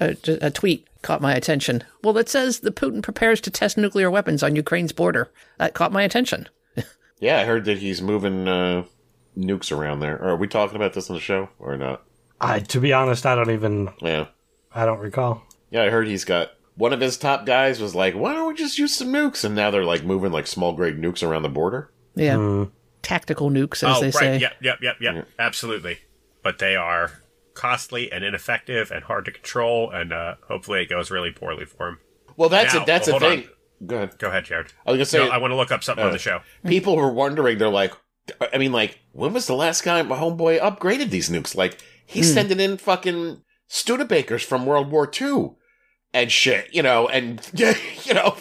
a, a tweet caught my attention. Well, it says the Putin prepares to test nuclear weapons on Ukraine's border. That caught my attention. Yeah, I heard that he's moving uh, nukes around there. Are we talking about this on the show or not? I, to be honest, I don't even. Yeah. I don't recall. Yeah, I heard he's got one of his top guys was like, "Why don't we just use some nukes?" And now they're like moving like small grade nukes around the border. Yeah. Tactical nukes, as oh, they right. say. Yep, yep, yep, yep. Absolutely. But they are costly and ineffective and hard to control, and uh, hopefully it goes really poorly for him. Well, that's Now, a that's hold a on. thing. Go ahead. Go ahead, Jared. I was gonna say No, I want to look up something on the show. people were wondering. They're like, I mean, like, when was the last time my homeboy upgraded these nukes? Like, he's sending in fucking Studebakers from World War II and shit, you know, and you know,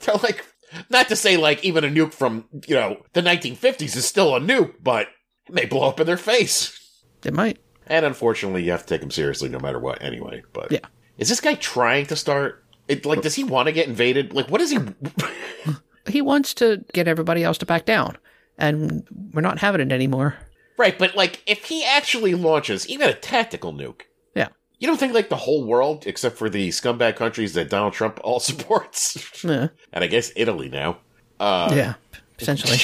they're like, not to say like even a nuke from you know the 1950s is still a nuke, but it may blow up in their face. It might. And unfortunately, you have to take him seriously no matter what. Anyway, but Yeah. is this guy trying to start? It like, does he want to get invaded? Like, what is he? He wants to get everybody else to back down, and we're not having it anymore. right, but like, if he actually launches even a tactical nuke, Yeah. you don't think like the whole world, except for the scumbag countries that Donald Trump all supports, Yeah. and I guess Italy now. Uh, yeah. Essentially.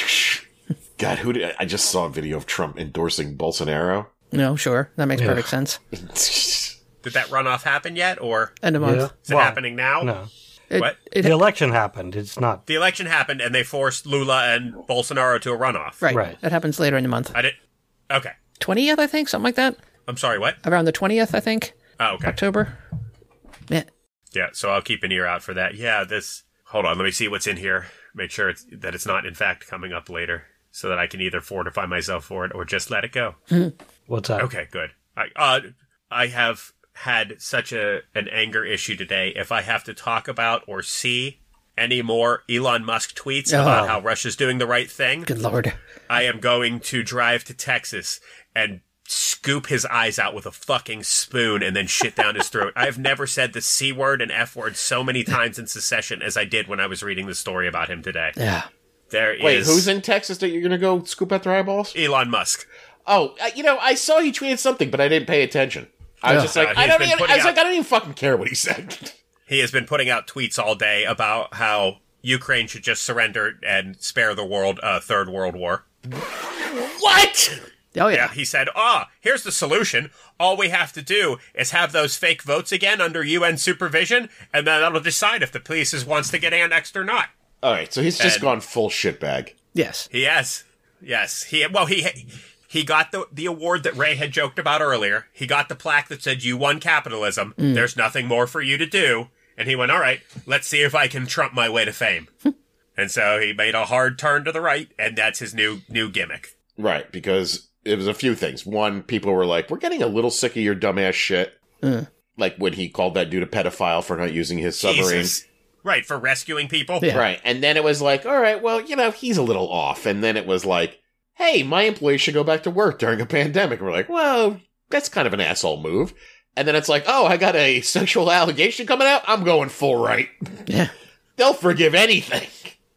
God, who did I just saw a video of Trump endorsing Bolsonaro? No, sure. That makes Yeah. perfect sense. Did that runoff happen yet, or End of month. Yeah. is it Well, happening now? No. It, What? It, The election happened. It's not. The election happened, and they forced Lula and Bolsonaro to a runoff. right. Right. That happens later in the month. I did. Okay. 20th, I think, something like that. I'm sorry. What? Around the 20th, I think. Oh, okay. October. Yeah. Yeah. So I'll keep an ear out for that. Yeah. This. Hold on. Let me see what's in here. Make sure it's, that it's not, in fact, coming up later, so that I can either fortify myself for it or just let it go. Mm-hmm. What's that? Okay, good. I uh, I have had such a an anger issue today. If I have to talk about or see any more Elon Musk tweets about Oh. how Russia's doing the right thing, Good lord. I am going to drive to Texas and scoop his eyes out with a fucking spoon and then shit down his throat. I've never said the C word and F word so many times in succession as I did when I was reading the story about him today. Yeah. There is Wait, who's in Texas that you're gonna go scoop out their eyeballs? Elon Musk. Oh, uh, you know, I saw he tweeted something, but I didn't pay attention. I was Yeah. just like, Uh, I don't even. I putting was like, I don't even fucking care what he said. He has been putting out tweets all day about how Ukraine should just surrender and spare the world a third world war. what? Oh, Yeah, yeah. he said, "Ah, here's the solution. All we have to do is have those fake votes again under UN supervision, and then that'll decide if the police wants to get annexed or not." All right, so he's just gone full shitbag. Yes. He has, yes, he well he he got the the award that Ray had joked about earlier. He got the plaque that said, "You won capitalism. There's nothing more for you to do." And he went, "All right, let's see if I can trump my way to fame." and so he made a hard turn to the right, and that's his new new gimmick. Right, because it was a few things. One, people were like, "We're getting a little sick of your dumbass shit." Uh. Like when he called that dude a pedophile for not using his submarine. Jesus. Right, for rescuing people. Yeah. Right, and then it was like, "All right, well, you know, he's a little off." And then it was like, "Hey, my employees should go back to work during a pandemic." And we're like, "Well, that's kind of an asshole move." And then it's like, "Oh, I got a sexual allegation coming out. I'm going full right. Yeah. They'll forgive anything."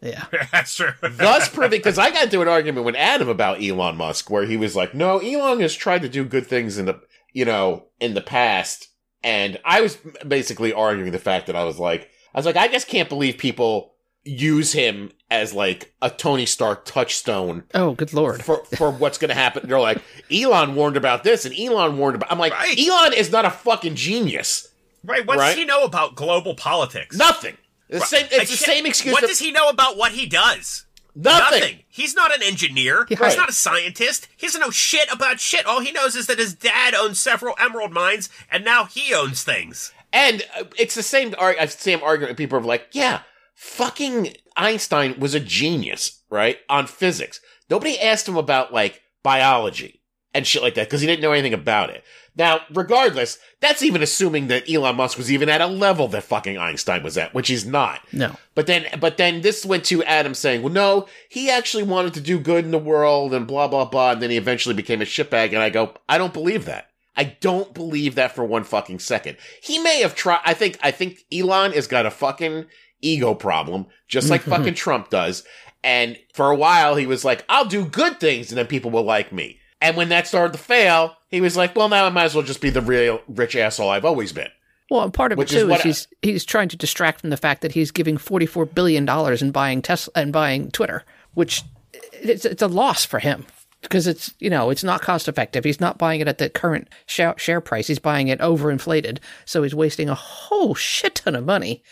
Yeah. That's true. thus proving because I got into an argument with Adam about Elon Musk where he was like, "No, Elon has tried to do good things in the you know in the past," and I was basically arguing the fact that I was like, I was like, I just can't believe people use him as like a Tony Stark touchstone Oh, good lord. for for what's going to happen. They're like, Elon warned about this, and Elon warned about. I'm like, Right. Elon is not a fucking genius. Right, what Right? does he know about global politics? Nothing. The same. I It's the same excuse. What that- does he know about what he does? nothing. He's not an engineer. Yeah. He's Right. not a scientist. He doesn't know shit about shit. All he knows is that his dad owns several emerald mines, and now he owns things. And uh, it's the same uh, same argument. People are like, yeah, fucking Einstein was a genius, right? On physics. Nobody asked him about like biology and shit like that because he didn't know anything about it. Now, regardless, that's even assuming that Elon Musk was even at a level that fucking Einstein was at, which he's not. No. But then, but then this went to Adam saying, well, no, he actually wanted to do good in the world and blah, blah, blah. And then he eventually became a shitbag. And I go, I don't believe that. I don't believe that for one fucking second. He may have tried. I think, I think Elon has got a fucking ego problem, just like mm-hmm. fucking Trump does. And for a while, he was like, I'll do good things and then people will like me. And when that started to fail, he was like, well, now I might as well just be the real rich asshole I've always been. Well, and part of Which it is too is, what I- he's he's trying to distract from the fact that he's giving forty four billion dollars in buying Tesla and buying Twitter, which it's it's a loss for him because it's you know it's not cost effective. He's not buying it at the current share, share price. He's buying it overinflated, so he's wasting a whole shit ton of money.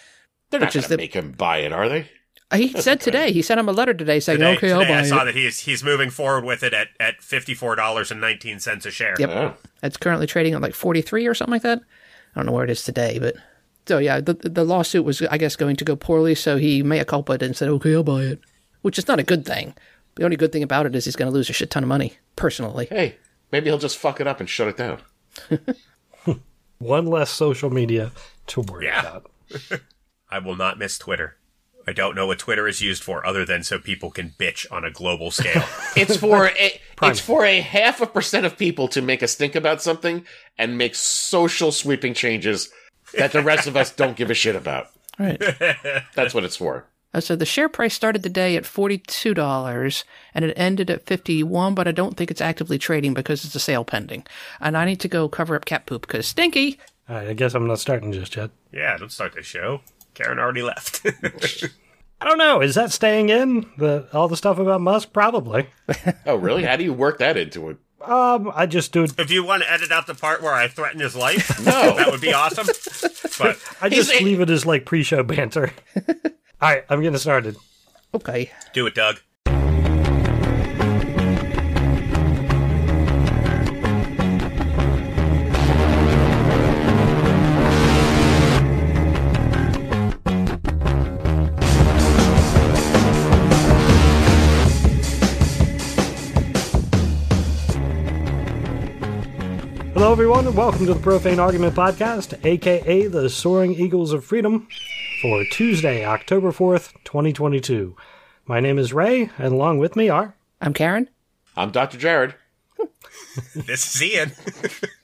They're not Which is going to the- make him buy it, are they? He said today. He sent him a letter today saying, Today, "Okay, I'll today buy I saw it." that he's he's moving forward with it at, at fifty four dollars and nineteen cents a share. Yep. Oh. It's currently trading at like 43 or something like that. I don't know where it is today, but so yeah, the the lawsuit was I guess going to go poorly, so he made a culprit and said, "Okay, I'll buy it," which is not a good thing. The only good thing about it is he's going to lose a shit ton of money personally. Hey, maybe he'll just fuck it up and shut it down. One less social media to worry Yeah. about. I will not miss Twitter. I don't know what Twitter is used for other than so people can bitch on a global scale. It's for a, it's for a half a percent of people to make us think about something and make social sweeping changes that the rest of us don't give a shit about. Right. That's what it's for. Uh, so the share price started the day at forty-two dollars, and it ended at fifty-one. But I don't think it's actively trading because it's a sale pending. And I need to go cover up cat poop because stinky. All right, I guess I'm not starting just yet. yeah, don't start the show. Karen already left. I don't know. Is that staying in? The all the stuff about Musk? Probably. Oh, really? How do you work that into it? Um, I just do. if you want to edit out the part where I threaten his life, No. that would be awesome. But I just He's leave it as like pre-show banter. all right, I'm getting started. Okay. do it, Doug. Hello, everyone, and welcome to the Profane Argument Podcast, aka the Soaring Eagles of Freedom, for Tuesday, October 4th, 2022. My name is Ray, and along with me are. I'm Karen. I'm Dr. Jared. This is Ian.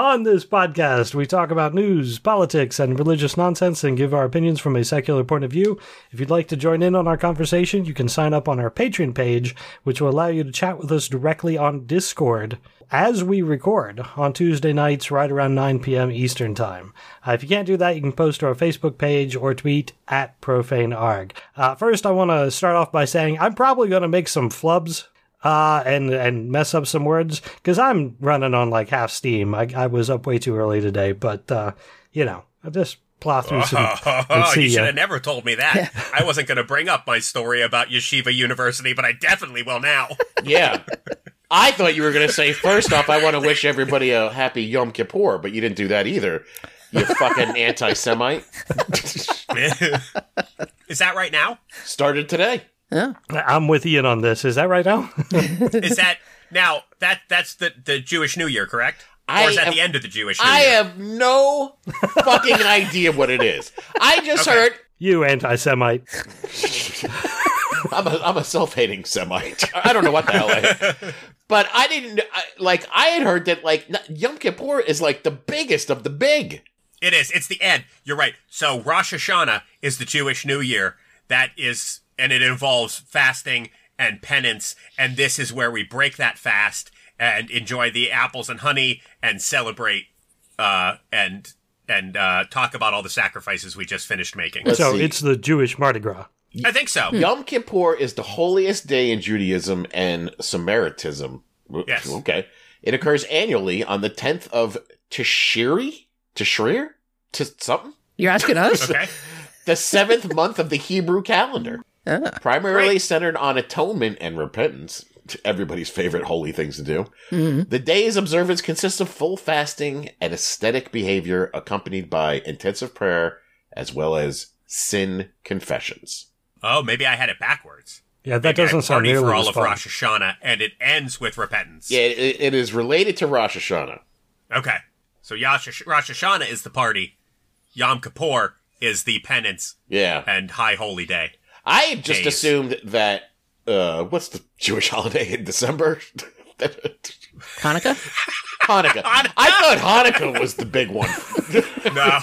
On this podcast, we talk about news, politics, and religious nonsense and give our opinions from a secular point of view. If you'd like to join in on our conversation, you can sign up on our Patreon page, which will allow you to chat with us directly on Discord as we record on Tuesday nights right around 9 p.m. Eastern Time. Uh, if you can't do that, you can post to our Facebook page or tweet at profanearg. Uh, first, I want to start off by saying I'm probably going to make some flubs uh, and and mess up some words because I'm running on like half steam. I, I was up way too early today, but uh, you know, I'll just plow through some and Oh, see you should have never told me that. I wasn't going to bring up my story about Yeshiva University, but I definitely will now. Yeah. I thought you were going to say, first off, I want to wish everybody a happy Yom Kippur, but you didn't do that either. You fucking anti Semite. is that right now? Started today. Yeah. I'm with Ian on this. Is that right now? Is that now? That that's the the Jewish New Year, correct? I or is that have- the end of the Jewish New I Year? have no fucking idea what it is. I just Okay. heard you anti-Semite. I'm a, I'm a self-hating Semite. I don't know what the hell I am. But I didn't, I, like, I had heard that, like, Yom Kippur is, like, the biggest of the big. It is. It's the end. You're right. So Rosh Hashanah is the Jewish New Year. That is, and it involves fasting and penance. And this is where we break that fast and enjoy the apples and honey and celebrate, uh, and, and, uh, talk about all the sacrifices we just finished making. Let's so see. it's the Jewish Mardi Gras. I think so. Yom Kippur is the holiest day in Judaism and Samaritanism. Yes. Okay. It occurs annually on the 10th of Tishri? Tishrir? To something? You're asking us? Okay. The seventh month of the Hebrew calendar. Ah. Primarily Right. centered on atonement and repentance. Everybody's favorite holy things to do. Mhm. The day's observance consists of full fasting and ascetic behavior accompanied by intensive prayer as well as sin confessions. Oh, maybe I had it backwards. Yeah, that Maybe doesn't sound party nearly for all of fun. Rosh Hashanah, and it ends with repentance. Yeah, it, it is related to Rosh Hashanah. Okay. So Yash- Rosh Hashanah is the party. Yom Kippur is the penance Yeah. and High Holy Day. I had just Days. assumed that uh what's the Jewish holiday in December? Hanukkah? Hanukkah. I thought Hanukkah was the big one. No.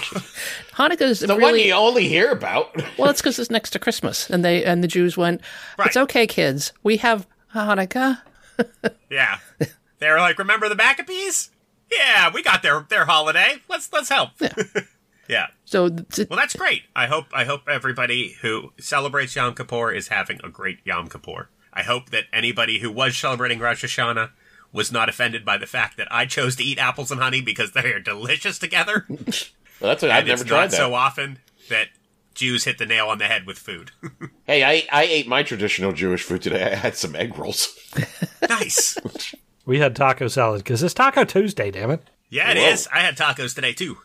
Hanukkah is the one you only hear about. well. It's because it's next to Christmas, and they and the Jews went. It's okay, kids. We have Hanukkah. yeah. They were like, remember the Maccabees? Yeah, we got their their holiday. Let's let's help. Yeah. Yeah. So th- Well, that's great. I hope I hope everybody who celebrates Yom Kippur is having a great Yom Kippur. I hope that anybody who was celebrating Rosh Hashanah was not offended by the fact that I chose to eat apples and honey because they are delicious together. Well, that's what, I've never it's tried not that. so often that Jews hit the nail on the head with food. hey, I I ate my traditional Jewish food today. I had some egg rolls. nice. We had taco salad because it's Taco Tuesday, damn it. Yeah, it Whoa. is. I had tacos today too.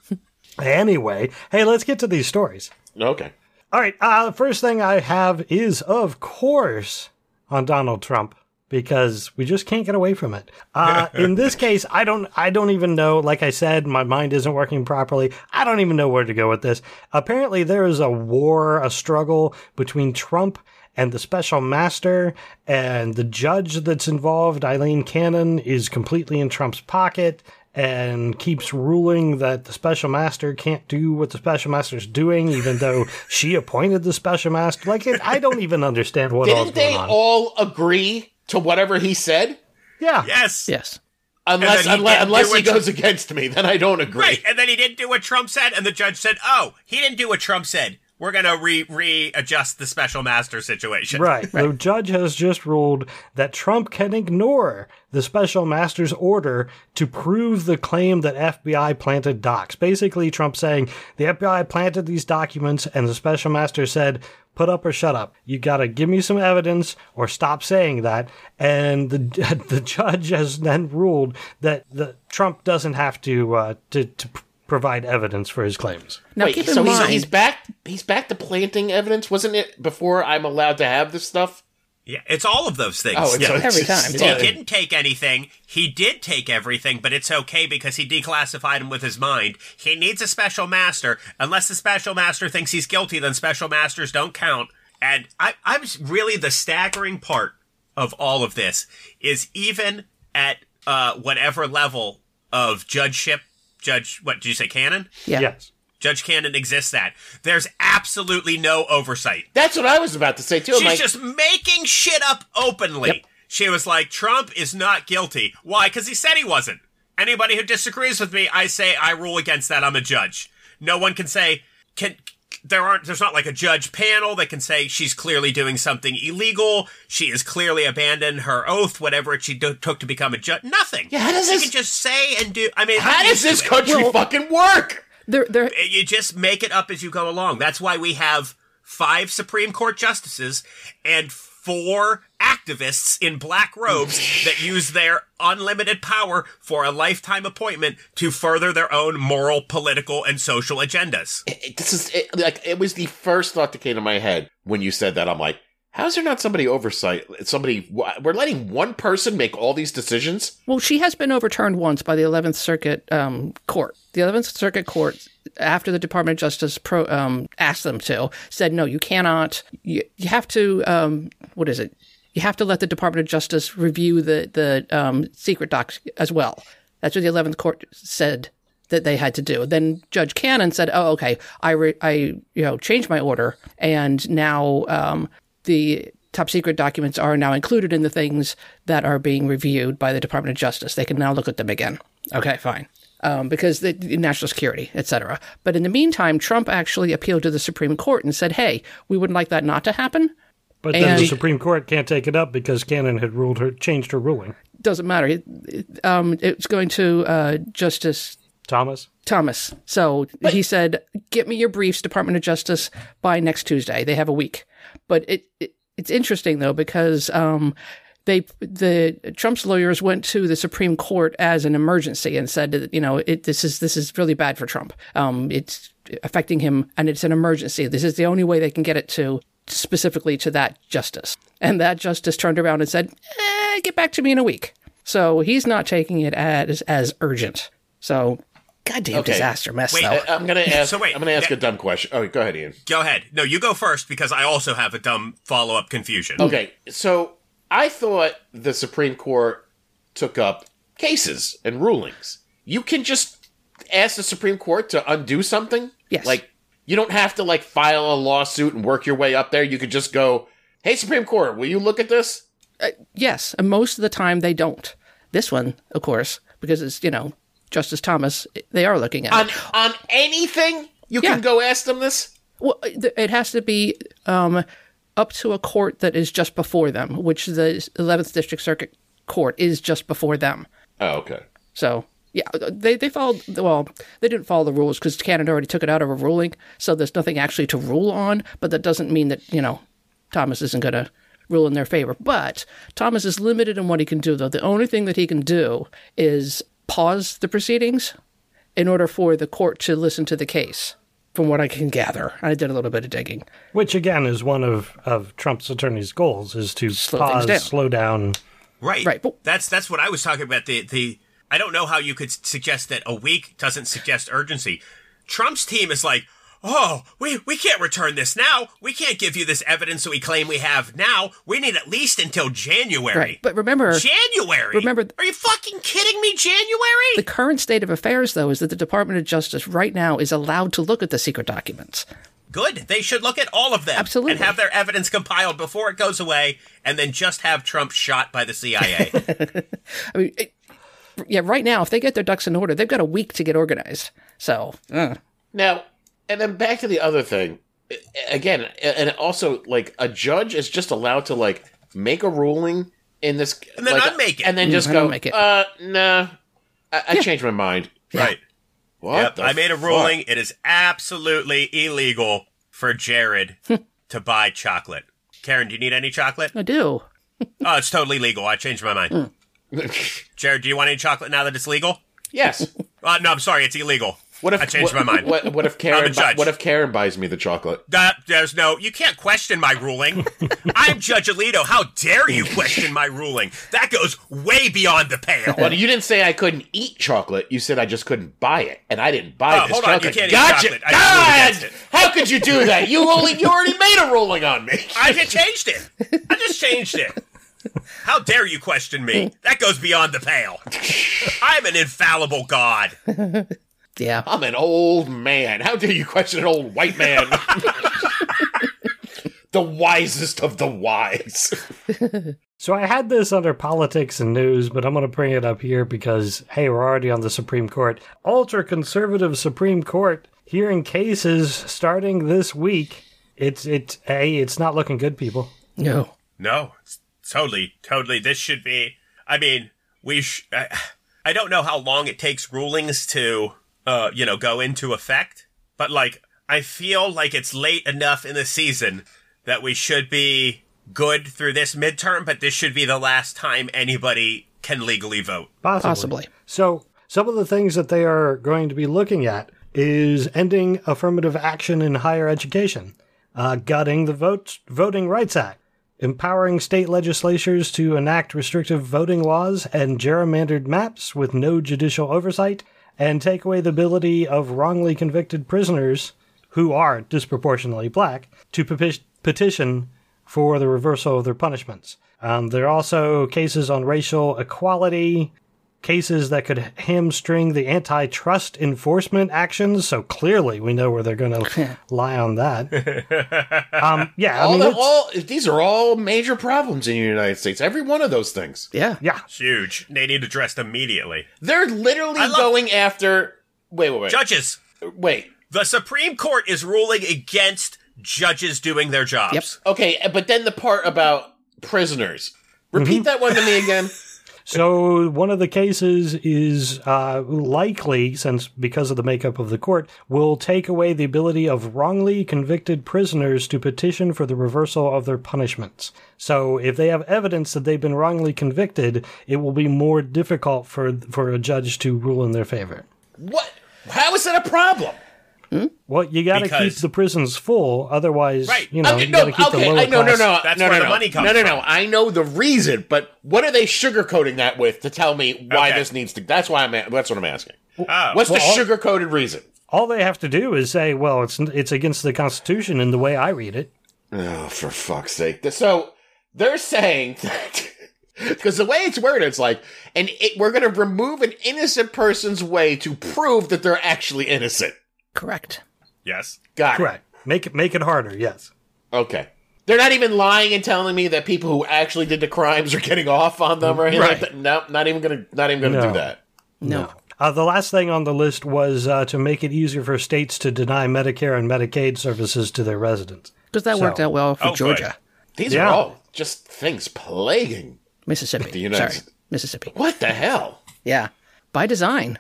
Anyway, hey, let's get to these stories. Okay. All right, uh, first thing I have is, of course, on Donald Trump because we just can't get away from it. Uh, in this case, I don't, I don't even know. Like I said, my mind isn't working properly. I don't even know where to go with this. Apparently, there is a war, a struggle between Trump and the special master, and the judge that's involved, Aileen Cannon, is completely in Trump's pocket and keeps ruling that the special master can't do what the special master's doing, even though she appointed the special master. Like, it, I don't even understand what all's Didn't they all agree to whatever he said? yeah, Yes. yes, Unless he unless, unless he what Trump- goes against me, then I don't agree. Right, and then he didn't do what Trump said, and the judge said, "Oh, he didn't do what Trump said. We're gonna re readjust the special master situation." Right. The judge has just ruled that Trump can ignore the special master's order to prove the claim that FBI planted docs. Basically, Trump saying the FBI planted these documents and the special master said, put up or shut up. You gotta give me some evidence or stop saying that. And the, the judge has then ruled that the Trump doesn't have to, uh, to, to p- provide evidence for his claims. now Wait, keep in so mind. he's, he's back. He's back to planting evidence, wasn't it? Before I'm allowed to have this stuff. Yeah, it's all of those things. Oh, it's yeah. Every time, it's- yeah. He didn't take anything. He did take everything, but it's okay because he declassified him with his mind. He needs a special master. Unless the special master thinks he's guilty, then special masters don't count. And I, I'm really the staggering part of all of this is even at uh, whatever level of judgeship, Judge, what did you say, Cannon? yeah. Yes. Judge Cannon exists that. There's absolutely no oversight. That's what I was about to say too. She's like, just making shit up openly. Yep. She was like, Trump is not guilty. Why? Because he said he wasn't. Anybody who disagrees with me, I say I rule against that. I'm a judge. No one can say, can, there aren't, there's not like a judge panel that can say she's clearly doing something illegal. She has clearly abandoned her oath, whatever it she do, took to become a judge. Nothing. Yeah, how does she this- can just say and do, I mean, how does this country Well- fucking work? There, there, eh, You just make it up as you go along. That's why we have five Supreme Court justices and four activists in black robes that use their unlimited power for a lifetime appointment to further their own moral, political, and social agendas. It- this is it, like it was the first thought that came to my head when you said that. I'm like, how's there not somebody oversight? Somebody we're letting one person make all these decisions. Well, she has been overturned once by the 11th Circuit um, Court. The 11th Circuit Court, after the Department of Justice pro, um, asked them to, said, no, you cannot. You, you have to, um, what is it? You have to let the Department of Justice review the, the um, secret docs as well. That's what the 11th Court said that they had to do. Then Judge Cannon said, "Oh, okay, I re- I you know changed my order, and now um, the top secret documents are now included in the things that are being reviewed by the Department of Justice. They can now look at them again. Okay, fine." Um, because the, the national security, et cetera. But in the meantime, Trump actually appealed to the Supreme Court and said, "Hey, we wouldn't like that not to happen. But then the Supreme Court can't take it up because Cannon had ruled her, changed her ruling. Doesn't matter. It, it- um, it's going to uh, Justice Thomas? Thomas. So he said, "Get me your briefs, Department of Justice, by next Tuesday. They have a week." But it, it it's interesting though because um, they the Trump's lawyers went to the Supreme Court as an emergency and said that you know it, this is this is really bad for Trump. Um, it's affecting him, and it's an emergency. This is the only way they can get it to specifically to that justice. And that justice turned around and said, eh, "Get back to me in a week." So he's not taking it as as urgent. So, goddamn Okay. disaster mess Wait, though. I, I'm gonna ask. So wait, I'm gonna ask that- a dumb question. Oh, go ahead, Ian. Go ahead. No, you go first because I also have a dumb follow up confusion. Okay, so I thought the Supreme Court took up cases and rulings. You can just ask the Supreme Court to undo something. Yes. Like you don't have to like file a lawsuit and work your way up there. You could just go, "Hey, Supreme Court, will you look at this?" Yes, and most of the time they don't. This one, of course, because it's you know Justice Thomas, they are looking at On it. on anything, you Yeah. can go ask them this. Well, it has to be um, up to a court that is just before them, which the 11th District Circuit Court is just before them. Oh, okay. So, yeah, uh, they, they followed, well, they didn't follow the rules because Canada already took it out of a ruling. So there's nothing actually to rule on, but that doesn't mean that, you know, Thomas isn't going to rule in their favor. But Thomas is limited in what he can do, though. The only thing that he can do is pause the proceedings in order for the court to listen to the case, from what I can gather. I did a little bit of digging. Which again is one of, of Trump's attorney's goals is to Slow things pause, down. slow down. Right. Right, but- that's that's what I was talking about. The the I don't know how you could suggest that a week doesn't suggest urgency. Trump's team is like, oh, we we can't return this now. We can't give you this evidence that we claim we have now. We need at least until January. Right. But remember, January. Remember- Are you fucking kidding me? January? the current state of affairs, though, is that the Department of Justice right now is allowed to look at the secret documents. Good. They should look at all of them. Absolutely. And have their evidence compiled before it goes away, and then just have Trump shot by the CIA. I mean, it, yeah, right now, if they get their ducks in order, they've got a week to get organized. So, uh, Now, and then back to the other thing. Again, and also like a judge is just allowed to like make a ruling in this, And then like, unmake it. and then just and go, unmake it. uh, nah, I, I changed my mind. right. What? Yep, I made a fuck? ruling. It is absolutely illegal for Jared to buy chocolate. Karen, do you need any chocolate? I do. Oh, it's totally legal. I changed my mind. Jared, do you want any chocolate now that it's legal? yes. Uh, no, I'm sorry, it's illegal. What if I changed what, my mind. What, what if I'm Karen? bu- what if Karen buys me the chocolate? That there's no. You can't question my ruling. I'm Judge Alito. How dare you question my ruling? That goes way beyond the pale. Well, you didn't say I couldn't eat chocolate. You said I just couldn't buy it, and I didn't buy Oh, this hold on, you chocolate. can't eat gotcha. chocolate. Just ruled God, how could you do that? You only you already made a ruling on me. I just changed it. I just changed it. How dare you question me? That goes beyond the pale. I'm an infallible god. Yeah. I'm an old man. How dare you question an old white man? the wisest of the wise. So I had this under politics and news, but I'm going to bring it up here because, hey, we're already on the Supreme Court. Ultra conservative Supreme Court hearing cases starting this week. It's, it's, hey, it's not looking good, people. No. No, it's totally, totally. This should be. I mean, we. Sh- I, I don't know how long it takes rulings to, uh, you know, go into effect, but like, I feel like it's late enough in the season that we should be good through this midterm, but this should be the last time anybody can legally vote. Possibly. Possibly. So, some of the things that they are going to be looking at is ending affirmative action in higher education, uh, gutting the vote, Voting Rights Act, empowering state legislatures to enact restrictive voting laws and gerrymandered maps with no judicial oversight, and take away the ability of wrongly convicted prisoners who are disproportionately black to peti- petition for the reversal of their punishments. Um, there are also cases on racial equality, cases that could hamstring the antitrust enforcement actions. So clearly, we know where they're going to lie on that. Um, yeah, I all, mean, the- all these are all major problems in the United States. Every one of those things. Yeah. yeah, It's huge. They need addressed immediately. They're literally love- going after. Wait, wait, wait. Judges, wait. the Supreme Court is ruling against judges doing their jobs. Yep. Okay, but then the part about prisoners. Repeat that one to me again. So one of the cases is uh, likely, since because of the makeup of the court, will take away the ability of wrongly convicted prisoners to petition for the reversal of their punishments. So if they have evidence that they've been wrongly convicted, it will be more difficult for for a judge to rule in their favor. What? How is that a problem? Well, you got to keep the prisons full, otherwise, Right. you know, Okay, you got to keep the lower I, no, no, class- no, That's no, where no, the no. money comes No, no, no. from. I know the reason, but what are they sugarcoating that with to tell me why Okay. this needs to? That's why I'm. That's what I'm asking. Oh. What's Well, the all- sugar-coated reason? All they have to do is say, "Well, it's it's against the Constitution in the way I read it." Oh, for fuck's sake! So they're saying that because the way it's worded, it's like, and it, we're going to remove an innocent person's way to prove that they're actually innocent. Correct. Yes. Got it. Correct. Make it make it harder. Yes. Okay. They're not even lying and telling me that people who actually did the crimes are getting off on them or anything Right. that. No, not even gonna, not even gonna No. do that. No. Uh, the last thing on the list was uh, to make it easier for states to deny Medicare and Medicaid services to their residents. Because that worked out well for Oh, good. Georgia, These Yeah. are all just things plaguing. Mississippi. The United Sorry, States. Mississippi. What the hell? Yeah, by design.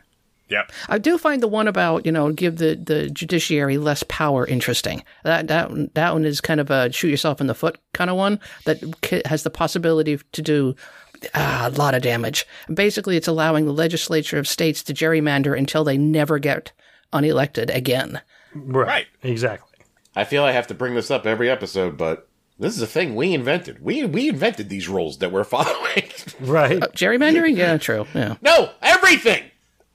Yep. I do find the one about you know give the, the judiciary less power interesting. That that that one is kind of a shoot yourself in the foot kind of one that has the possibility to do ah, a lot of damage. Basically, it's allowing the legislature of states to gerrymander until they never get unelected again. Right. Right. Exactly. I feel I have to bring this up every episode, but this is a thing we invented. We we invented these rules that we're following. Right. Gerrymandering, yeah, true, yeah, no, everything,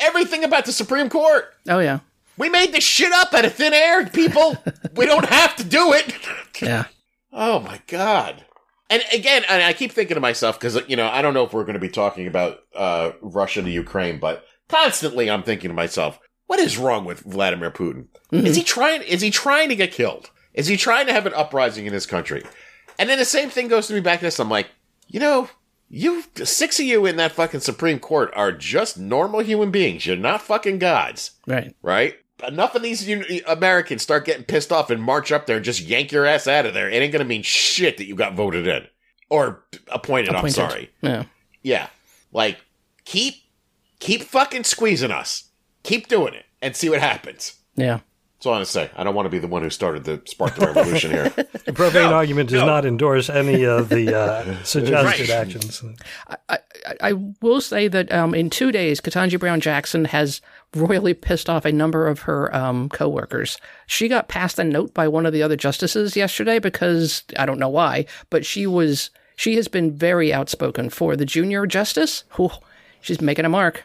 everything about the Supreme Court. oh yeah, We made this shit up out of thin air, people. we don't have to do it. yeah. Oh my god. And again, and I keep thinking to myself because you know I don't know if we're going to be talking about uh, Russia to Ukraine, but constantly I'm thinking to myself, what is wrong with Vladimir Putin? Is he trying? Is he trying to get killed? Is he trying to have an uprising in his country? And then the same thing goes to me back to this. I'm like, you know, you six of you in that fucking Supreme Court are just normal human beings. You're not fucking gods Right. right? Enough of these un- Americans start getting pissed off and march up there and just yank your ass out of there. It ain't gonna mean shit that you got voted in or appointed. I'm sorry. Yeah. Yeah, like keep keep fucking squeezing us. Keep doing it and see what happens. Yeah. That's all I want to say. I don't want to be the one who started the spark the revolution here. The profane argument does no. not endorse any of the uh, suggested Right. actions. I, I will say that um, in two days, Ketanji Brown Jackson has royally pissed off a number of her um, coworkers. She got passed a note by one of the other justices yesterday because I don't know why, but she was she has been very outspoken for the junior justice. Whew, she's making a mark,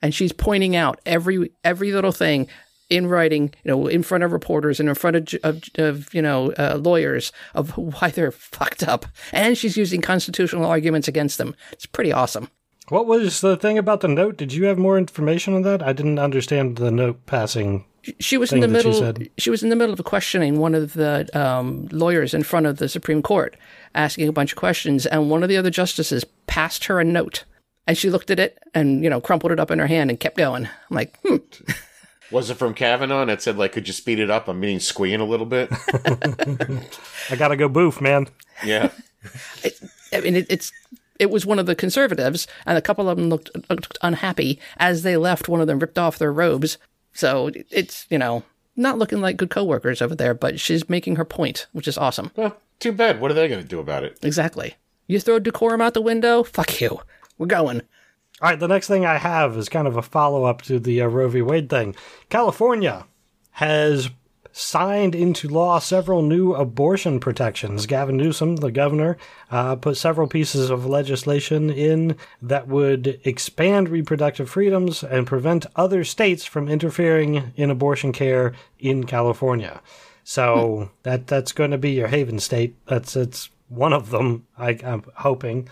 and she's pointing out every every little thing in writing, you know, in front of reporters and in front of, of, of you know, uh, lawyers of why they're fucked up. And she's using constitutional arguments against them. It's pretty awesome. What was the thing about the note? Did you have more information on that? I didn't understand the note passing. She was in the that she middle. She was in the middle of questioning one of the um, lawyers in front of the Supreme Court, asking a bunch of questions, and one of the other justices passed her a note, and she looked at it and you know crumpled it up in her hand and kept going. I'm like, hmm, Was it from Kavanaugh that said like, could you speed it up? I'm meaning squeeing a little bit. I gotta go boof, man. Yeah. I mean, it, it's it was one of the conservatives, and a couple of them looked, looked unhappy as they left. One of them ripped off their robes, so it's you know not looking like good coworkers over there. But she's making her point, which is awesome. Well, too bad. What are they going to do about it? Exactly. You throw decorum out the window. Fuck you. We're going. All right, the next thing I have is kind of a follow up to the uh, Roe v. Wade thing. California has signed into law several new abortion protections. Gavin Newsom, the governor, uh, put several pieces of legislation in that would expand reproductive freedoms and prevent other states from interfering in abortion care in California. So that that's going to be your haven state. That's it's one of them. I, I'm hoping.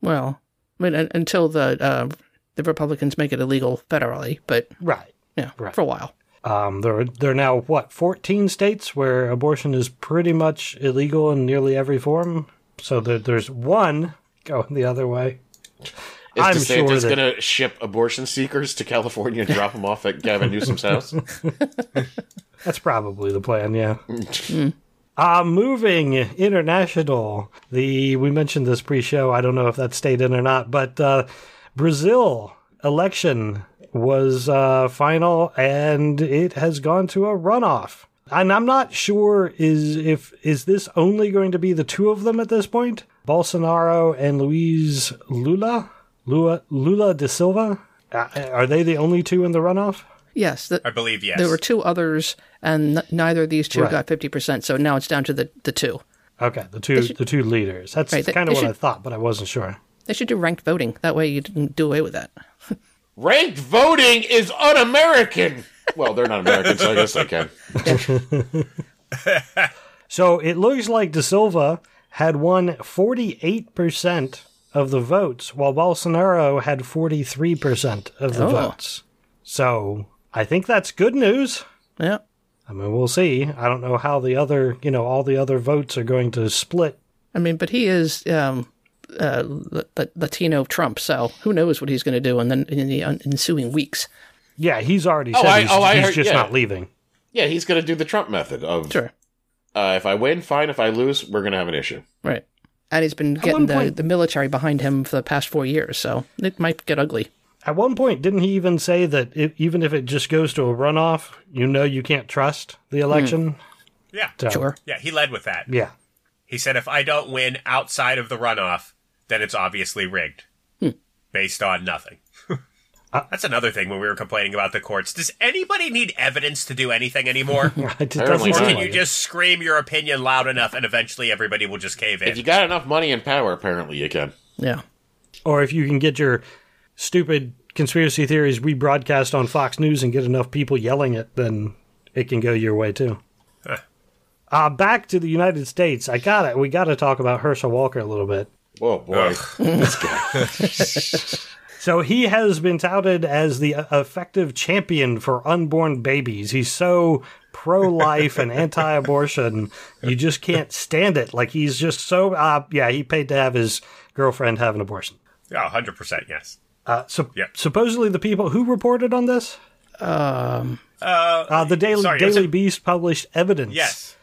Well, I mean, until the uh, the Republicans make it illegal federally, but Right. yeah, Right. for a while. Um, there, are, there are now what 14 states where abortion is pretty much illegal in nearly every form. So there, there's one going the other way. Is I'm DeSantis sure that- going to ship abortion seekers to California and drop them off at Gavin Newsom's house? That's probably the plan. Yeah. Uh, moving international. The we mentioned this pre-show. I don't know if that stayed in or not, but uh, Brazil election was uh, final, and it has gone to a runoff. And I'm not sure is if is this only going to be the two of them at this point, Bolsonaro and Luiz Lula, Lula Lula Silva. Are they the only two in the runoff? Yes, the, I believe yes. there were two others, and n- neither of these two Right. got fifty percent. So now it's down to the, the two. Okay, the two the two leaders. That's Right, they- kind of they what I should- thought, but I wasn't sure. They should do ranked voting. That way you can do away with that. Ranked voting is un-American. Well, they're not American, so I guess they can. So it looks like De Silva had won 48% of the votes, while Bolsonaro had 43% of the Oh. votes. So I think that's good news. Yeah. I mean, we'll see. I don't know how the other, you know, all the other votes are going to split. I mean, but he is um, uh, the, the Latino Trump. So who knows what he's going to do in the, in the ensuing weeks. Yeah, he's already Oh, said I- he's, oh, he's heard- just yeah. not leaving. Yeah, he's going to do the Trump method of Sure. uh, if I win, fine. If I lose, we're going to have an issue. Right. And he's been one getting the, point- the military behind him for the past four years, so it might get ugly. At one point, didn't he even say that if, even if it just goes to a runoff, you know you can't trust the hmm. election? Yeah. So, Sure. Yeah, he led with that. Yeah. He said, if I don't win outside of the runoff, then it's obviously rigged. Hmm. Based on nothing. Uh, That's another thing when we were complaining about the courts. Does anybody need evidence to do anything anymore? It doesn't or can like you it. just scream your opinion loud enough and eventually everybody will just cave in? If you got enough money and power, apparently you can. Yeah. Or if you can get your stupid conspiracy theories rebroadcast on Fox News and get enough people yelling it, then it can go your way too. Huh. Uh, back to the United States. I got it. We got to talk about Herschel Walker a little bit. Whoa, boy. this guy. So he has been touted as the uh, effective champion for unborn babies. He's so pro-life and anti-abortion, you just can't stand it. Like he's just so uh, yeah. He paid to have his girlfriend have an abortion. Yeah, 100% yes. Uh, so Yep. supposedly the people who reported on this, Um, uh, the Daily sorry, Daily it- Beast published evidence. Yes.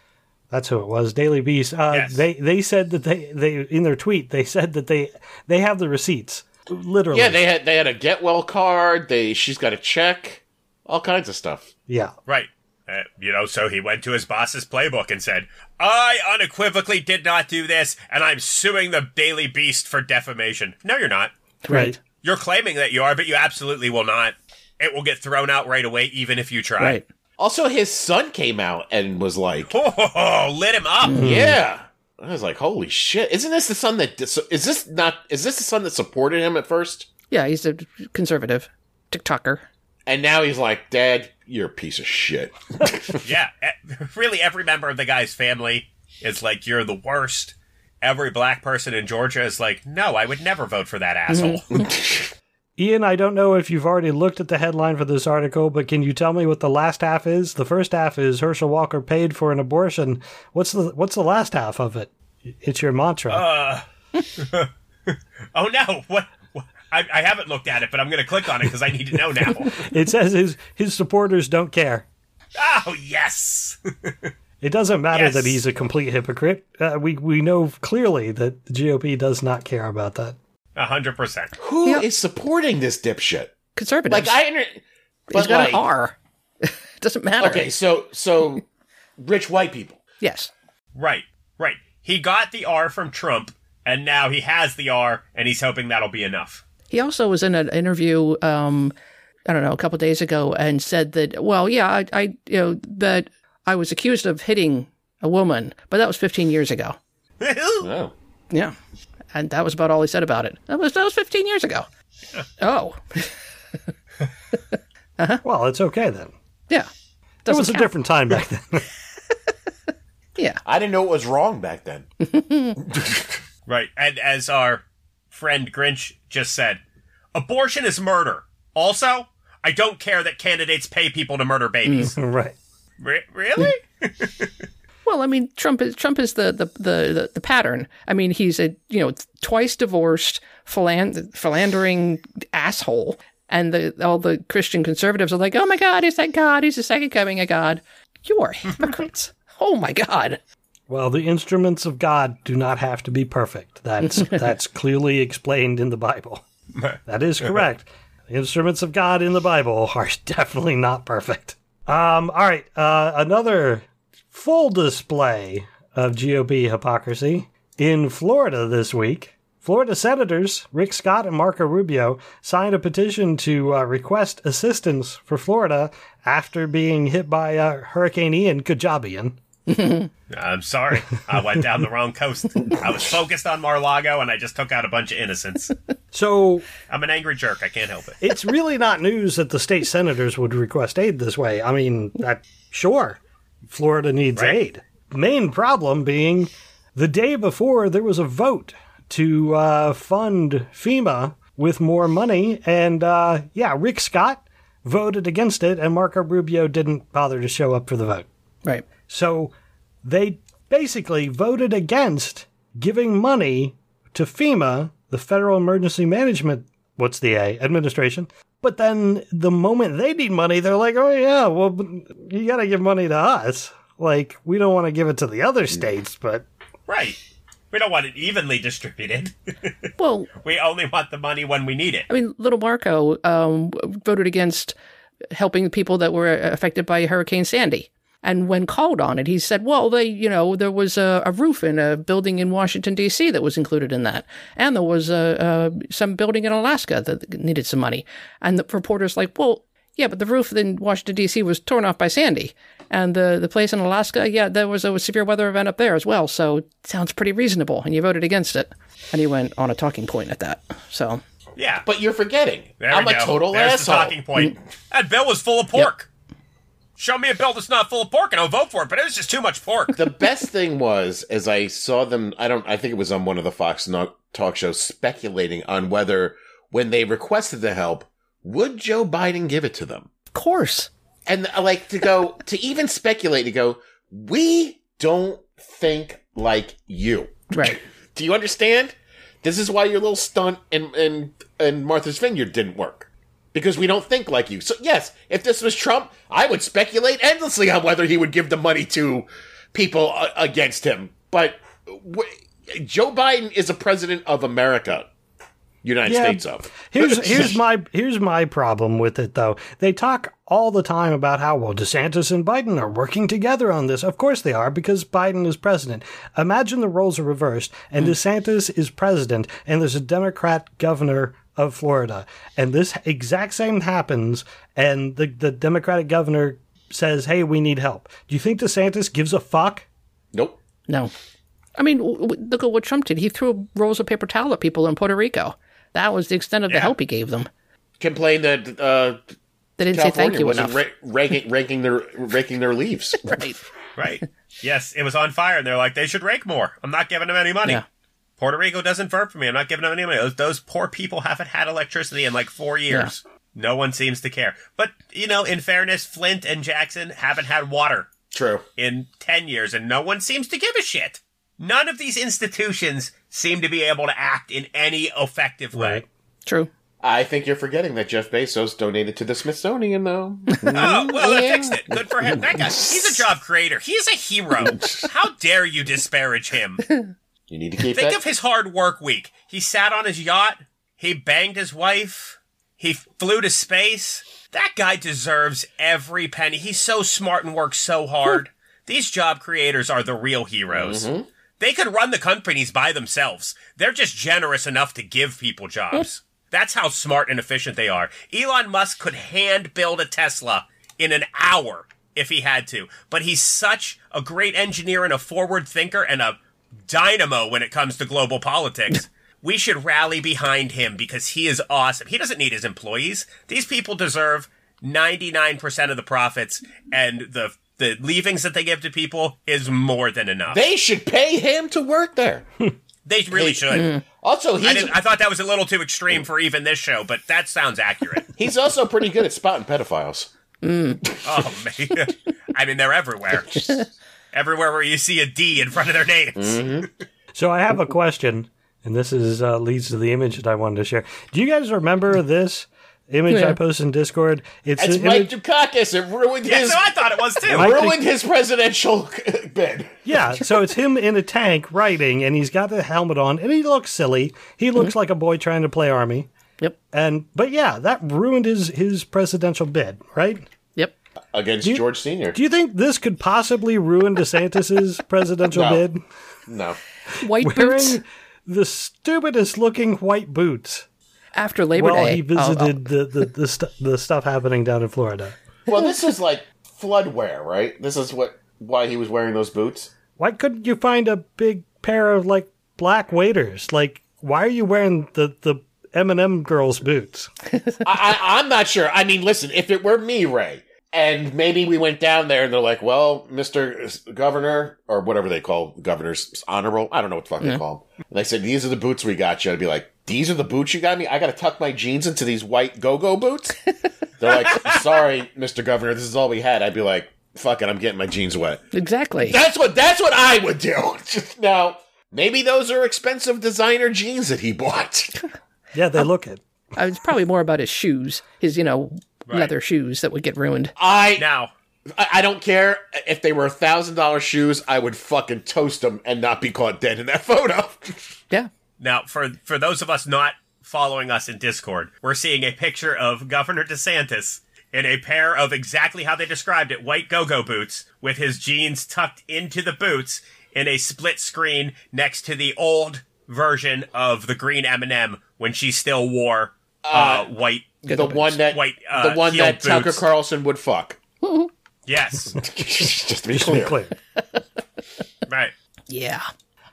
That's who it was. Daily Beast. Uh, Yes. They they said that they they in their tweet they said that they they have the receipts. Literally. yeah, they had they had a get well card. They she's got a check, all kinds of stuff. yeah. Right. Uh, you know, so he went to his boss's playbook and said, I unequivocally did not do this, and I'm suing the Daily Beast for defamation. No, you're not. Right. You're claiming that you are, but you absolutely will not. It will get thrown out right away, even if you try. right. Also, his son came out and was like, Oh, lit him up. Mm. "Yeah." I was like, "Holy shit! Isn't this the son that is this not is this the son that supported him at first? Yeah, he's a conservative TikToker. And now he's like, Dad, you're a piece of shit." Yeah, really, every member of the guy's family is like, "You're the worst." Every black person in Georgia is like, "No, I would never vote for that asshole." Ian, I don't know if you've already looked at the headline for this article, but can you tell me what the last half is? The first half is Herschel Walker paid for an abortion. What's the what's the last half of it? It's your mantra. Uh, oh no! What? what- I, I haven't looked at it, but I'm going to click on it because I need to know now. it says his his supporters don't care. oh yes. It doesn't matter Yes. that he's a complete hypocrite. Uh, we we know clearly that the GOP does not care about that. A hundred percent. Who is Yeah. supporting this dipshit? Conservative. Like I, under- he's but got like, an R. Doesn't matter. okay, so so rich white people. Yes. Right, right. He got the R from Trump, and now he has the R, and he's hoping that'll be enough. He also was in an interview, um, I don't know, a couple days ago, and said that, well, yeah, I, I, you know, that I was accused of hitting a woman, but that was 15 years ago. Oh. Yeah, and that was about all he said about it. That was that was 15 years ago. Oh, uh-huh. Well, it's okay then. yeah. It was a different time back then. Yeah, I didn't know what was wrong back then. right, and as our friend Grinch just said, abortion is murder. Also, I don't care that candidates pay people to murder babies. right. Re- really? Well, I mean, Trump is Trump is the the, the, the, the pattern. I mean, he's a you know twice divorced, philand- philandering asshole, and the all the Christian conservatives are like, "Oh my God, is that God? He's the second coming of God." You are hypocrites. oh my God. Well, the instruments of God do not have to be perfect. That's that's clearly explained in the Bible. That is correct. The instruments of God in the Bible are definitely not perfect. Um, all right, uh, another full display of GOP hypocrisy in Florida this week. Florida senators Rick Scott and Marco Rubio signed a petition to uh, request assistance for Florida after being hit by uh, Hurricane Ian. Good job, Ian. I'm sorry. I went down the wrong coast. I was focused on Mar-Lago, and I just took out a bunch of innocents. So I'm an angry jerk. I can't help it. it's really not news that the state senators would request aid this way. I mean, that sure, Florida needs Right. aid. Main problem being the day before there was a vote to uh, fund FEMA with more money, and uh, yeah, Rick Scott voted against it, and Marco Rubio didn't bother to show up for the vote. Right. So they basically voted against giving money to FEMA, the Federal Emergency Management, what's the A, administration. But then the moment they need money, they're like, oh, yeah, well, you got to give money to us. Like, we don't want to give it to the other states, but Right. We don't want it evenly distributed. Well, we only want the money when we need it. I mean, little Marco um, voted against helping the people that were affected by Hurricane Sandy. And when called on it, he said, well, they, you know, there was a, a roof in a building in Washington, D.C. that was included in that. And there was a, a, some building in Alaska that needed some money. And the reporter's like, well, yeah, but the roof in Washington, D.C. was torn off by Sandy. And the, the place in Alaska, yeah, there was a severe weather event up there as well. So it sounds pretty reasonable. And you voted against it. And he went on a talking point at that. So Yeah. But you're forgetting. there I'm a go. total There's asshole. the talking point. That bill was full of pork. Show me a bill that's not full of pork and I'll vote for it, but it was just too much pork. the best thing was as I saw them. I don't. I think it was on one of the Fox no- talk shows speculating on whether when they requested the help, would Joe Biden give it to them? of course. And uh, like to go to even speculate to go. We don't think like you. Right. Do you understand? This is why your little stunt in in, in Martha's Vineyard didn't work. Because we don't think like you. So yes, if this was Trump, I would speculate endlessly on whether he would give the money to people uh, against him. But w- Joe Biden is a president of America, United Yeah. States of. Here's here's my here's my problem with it though. They talk all the time about how well DeSantis and Biden are working together on this. Of course they are because Biden is president. Imagine the roles are reversed and DeSantis is president and there's a Democrat governor of Florida and this exact same happens and the the Democratic governor says, "Hey, we need help." Do you think DeSantis gives a fuck? Nope. No. I mean, w- w- look at what Trump did. He threw rolls of paper towel at people in Puerto Rico. That was the extent of the Yeah. help he gave them. Complained that uh, They didn't say thank California you wasn't enough. ra- ranking, ranking their raking their leaves. right. right. Yes, it was on fire and they're like, they should rake more. I'm not giving them any money. Yeah. Puerto Rico doesn't vote for me. I'm not giving them any money. Those, those poor people haven't had electricity in like four years. No one seems to care. But, you know, in fairness, Flint and Jackson haven't had water True. in 10 years and no one seems to give a shit. None of these institutions seem to be able to act in any effective way. Right. True. I think you're forgetting that Jeff Bezos donated to the Smithsonian, though. Oh, well, that Yeah. fixed it. Good for him. That guy, he's a job creator. He's a hero. How dare you disparage him? You need to keep Think that. of his hard work week. He sat on his yacht. He banged his wife. He flew to space. That guy deserves every penny. He's so smart and works so hard. These job creators are the real heroes. Mm-hmm. They could run the companies by themselves. They're just generous enough to give people jobs. That's how smart and efficient they are. Elon Musk could hand build a Tesla in an hour if he had to. But he's such a great engineer and a forward thinker and a dynamo when it comes to global politics. we should rally behind him because he is awesome. He doesn't need his employees. These people deserve 99% of the profits and the the leavings that they give to people is more than enough. They, they should pay him to work there. They really should. Mm. Also, I, I thought that was a little too extreme for even this show, but that sounds accurate. he's also pretty good at spotting pedophiles. Mm. oh man, I mean they're everywhere. Everywhere where you see a D in front of their names. So I have a question, and this is uh, leads to the image that I wanted to share. Do you guys remember this image Yeah. I posted in Discord? It's It's an Mike image. Dukakis. It ruined Yeah, his so I thought it was too. Mike- ruined his presidential bid. Yeah, so it's him in a tank riding, and he's got the helmet on, and he looks silly. He looks like a boy trying to play army. Yep. And but yeah, that ruined his his presidential bid, right? Yep. Against you- George Senior. Do you think this could possibly ruin DeSantis's presidential No. bid? No. White boots Wearing the stupidest looking white boots after Labor while Day. he visited the the the, stu- the stuff happening down in Florida. Well, this is like flood wear, right? This is what why he was wearing those boots. Why couldn't you find a big pair of like black waiters? Like, why are you wearing the the M&M girls' boots? I, I, I'm not sure. I mean, listen, if it were me, Ray, and maybe we went down there and they're like, well, Mr. Governor, or whatever they call governors, honorable, I don't know what the fuck they call them. And they said, these are the boots we got you. I'd be like, these are the boots you got me? I got to tuck my jeans into these white go-go boots? they're like, sorry, Mr. Governor, this is all we had. I'd be like, fuck it, I'm getting my jeans wet. exactly. That's what, that's what I would do. now, Maybe those are expensive designer jeans that he bought. Yeah, they look it. Uh, it's probably more about his shoes, his you know Right. leather shoes that would get ruined. I Now, I I don't care if they were a thousand dollar shoes. I would fucking toast them and not be caught dead in that photo. Yeah, now for for those of us not following us in Discord, we're seeing a picture of Governor DeSantis in a pair of exactly how they described it, white go-go boots with his jeans tucked into the boots in a split screen next to the old version of the green M&M when she still wore uh, white the one that White, uh, the one heel that Tucker. Carlson would fuck. Yes. Just to be Just to be clear. clear. right. yeah.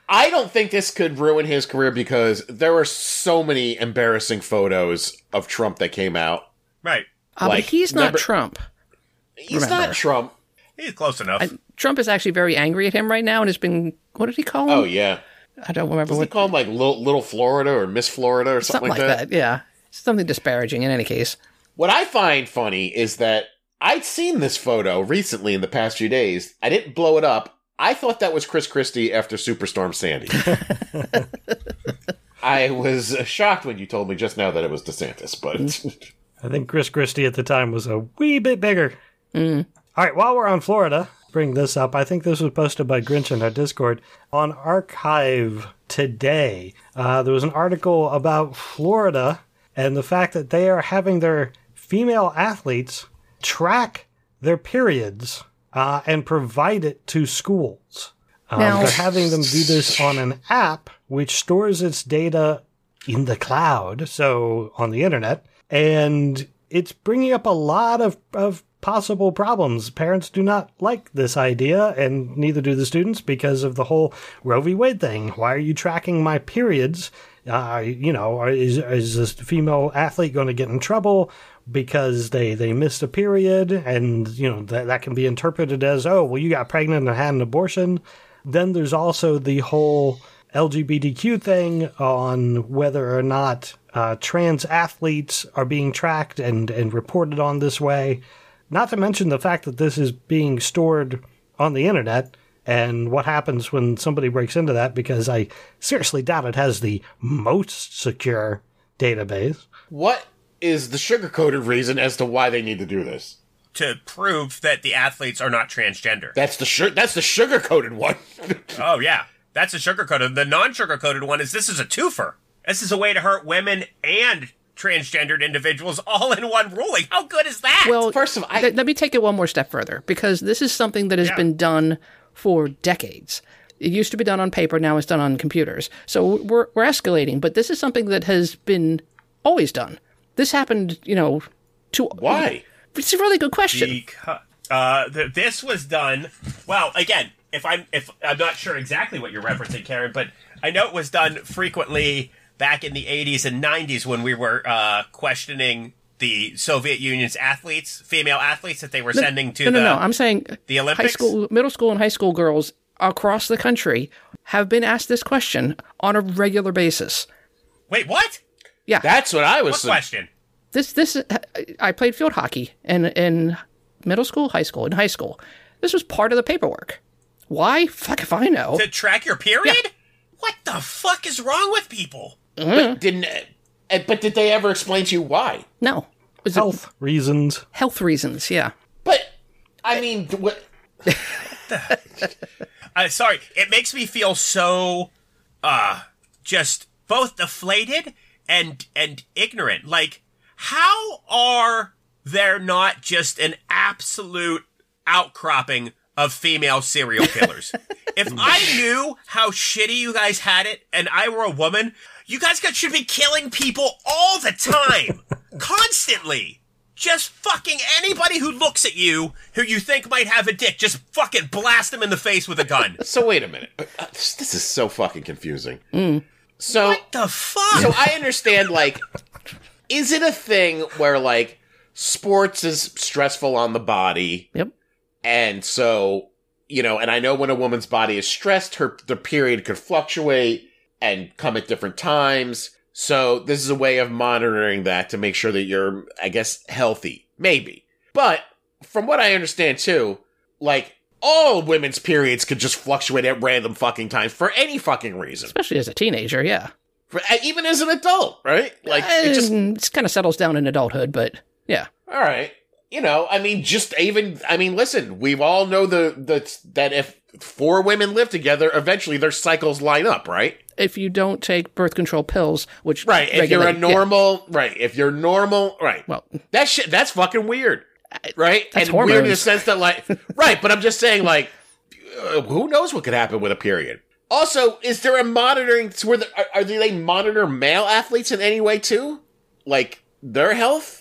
I don't think this could ruin his career because there were so many embarrassing photos of Trump that came out. Right. Uh, Like, but he's not remember- Trump. He's Remember. not Trump. He's close enough. I, Trump is actually very angry at him right now, and has been. What did he call him? Oh yeah. I don't remember Does he what. call him like little, little Florida or Miss Florida or something, something like that. Yeah, something disparaging. In any case, What I find funny is that I'd seen this photo recently in the past few days. I didn't blow it up. I thought that was Chris Christie after Superstorm Sandy. I was uh, shocked when you told me just now that it was DeSantis, but I think Chris Christie at the time was a wee bit bigger. All right, while we're on Florida, bring this up. I think this was posted by Grinch in our Discord. On Archive today, uh, there was an article about Florida and the fact that they are having their female athletes track their periods uh, and provide it to schools. Um, Now- they're having them do this on an app which stores its data in the cloud, so on the internet, and it's bringing up a lot of, of possible problems. Parents do not like this idea, and neither do the students because of the whole Roe v. Wade thing. Why are you tracking my periods? Uh, you know, is is this female athlete going to get in trouble because they they missed a period, and you know that that can be interpreted as oh well you got pregnant and had an abortion. Then there's also the whole LGBTQ thing on whether or not uh, trans athletes are being tracked and, and reported on this way. Not to mention the fact that this is being stored on the internet and what happens when somebody breaks into that, because I seriously doubt it has the most secure database. what is the sugarcoated reason as to why they need to do this? to prove that the athletes are not transgender. That's the su- that's the sugar coated one. Oh yeah, that's a sugarcoated. The non-sugarcoated one is this is a twofer. This is a way to hurt women and transgendered individuals all in one ruling. How good is that? well, First of all, I- th- let me take it one more step further because this is something that has Yeah. been done for decades. It used to be done on paper, now it's done on computers. So we're we're escalating, but this is something that has been always done. This happened, you know, to Why? It's a really good question. because uh, th- this was done. Well, again, if I'm if I'm not sure exactly what you're referencing, Karen, but I know it was done frequently back in the 80s and 90s when we were uh, questioning the Soviet Union's athletes, female athletes that they were sending to no, no, the no. I'm saying the high Olympics? school, middle school, and high school girls across the country have been asked this question on a regular basis. Wait, what? Yeah, That's what I was. What saying. question? this this I played field hockey in in middle school, high school, in high school. This was part of the paperwork. Why? Fuck if I know. To track your period? Yeah. What the fuck is wrong with people? But didn't. But did they ever explain to you why? No, was health Health reasons. health reasons. Yeah, But I mean, what? Uh, sorry, it makes me feel so, uh, just both deflated and and ignorant. Like, how are there not just an absolute outcropping of female serial killers? if I knew how shitty you guys had it, and I were a woman, you guys got, should be killing people all the time, constantly. Just fucking anybody who looks at you who you think might have a dick, just fucking blast them in the face with a gun. So wait a minute. Uh, This this is so fucking confusing. So What the fuck? so I understand. Like, is it a thing where like sports is stressful on the body, yep. and so you know, and I know when a woman's body is stressed, her the period could fluctuate and come at different times. So this is a way of monitoring that to make sure that you're, I guess, healthy. Maybe. But from what I understand too, like all women's periods could just fluctuate at random fucking times for any fucking reason, Especially as a teenager, yeah. For- even as an adult, right? Like it just uh, it kind of settles down in adulthood, but yeah. all right. You know, I mean, just even. I mean, listen, we all know the the that if four women live together, eventually their cycles line up, right? If you don't take birth control pills, which Right. If you're a regulate- yeah. normal, right. If you're normal, right. Well, That shit, that's fucking weird, right? That's and weird in the sense that, like, right. But I'm just saying, like, uh, who knows what could happen with a period? Also, is there a monitoring? Where the, are, are they monitor male athletes in any way too, like their health?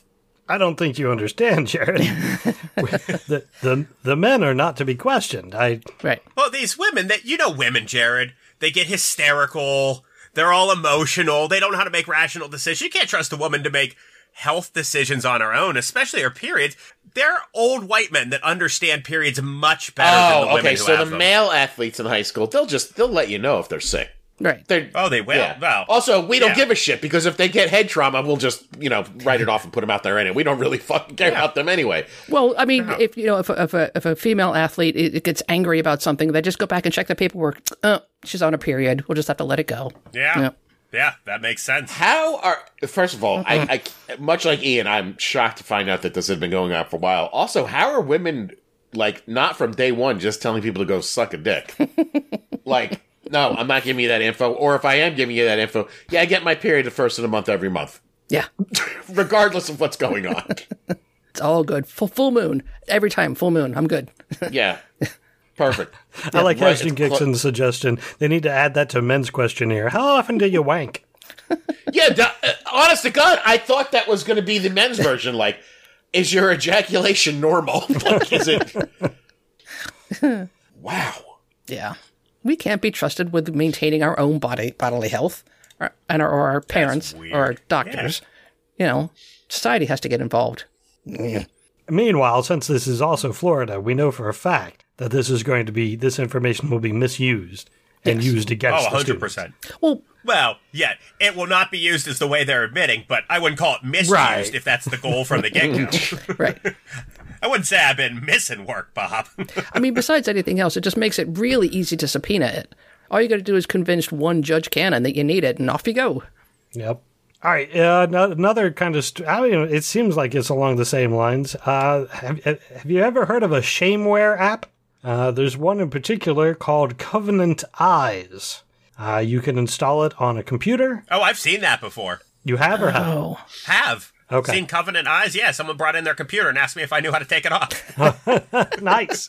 I don't think you understand, Jared. the, the the men are not to be questioned. I right. Well, these women that you know women, Jared, they get hysterical. They're all emotional. They don't know how to make rational decisions. You can't trust a woman to make health decisions on her own, especially her periods. They're old white men that understand periods much better than the Oh, women okay. who So the them. male athletes in high school, they'll just they'll let you know if they're sick. Right. They're, Oh, they will. yeah. Well, also, we don't yeah. give a shit because if they get head trauma, we'll just you know write it off and put them out there anyway. We don't really fucking care about them anyway. Well, I mean, if you know, if a, if a, if a female athlete it, it gets angry about something, they just go back and check the paperwork. Uh, she's on a period. We'll just have to let it go. yeah. Yeah. yeah, that makes sense. How are first of all, I, I much like Ian, I'm shocked to find out that this had been going on for a while. Also, how are women like not from day one just telling people to go suck a dick? like, no, I'm not giving you that info. Or if I am giving you that info, yeah, I get my period the first of the month every month, Yeah, regardless of what's going on. it's all good. Full full moon every time. Full moon. I'm good. yeah, perfect. I like right, Ashton it's clo- Gibson's suggestion. They need to add that to men's questionnaire. How often do you wank? Yeah, d- uh, honest to God, I thought that was going to be the men's version. Like, is your ejaculation normal? like, is it? wow. Yeah, we can't be trusted with maintaining our own body bodily health, or, and our, or our parents or our doctors. You know, society has to get involved. Meanwhile, since this is also Florida, we know for a fact that this is going to be this information will be misused and used Oh, against the students. 100%. Well, Well, yeah, it will not be used as the way they're admitting, but I wouldn't call it misused Right. if that's the goal from the get-go. right. I wouldn't say I've been missing work, Bob. I mean, besides anything else, it just makes it really easy to subpoena it. All you got to do is convince one Judge Cannon that you need it, and off you go. Yep. All right. Uh, no- another kind of. St- I mean, it seems like it's along the same lines. Uh, have, have you ever heard of a shameware app? Uh, there's one in particular called Covenant Eyes. Uh, you can install it on a computer. oh, I've seen that before. You have or have? Oh, Have. Okay. Seen Covenant Eyes? Yeah, someone brought in their computer and asked me if I knew how to take it off. nice.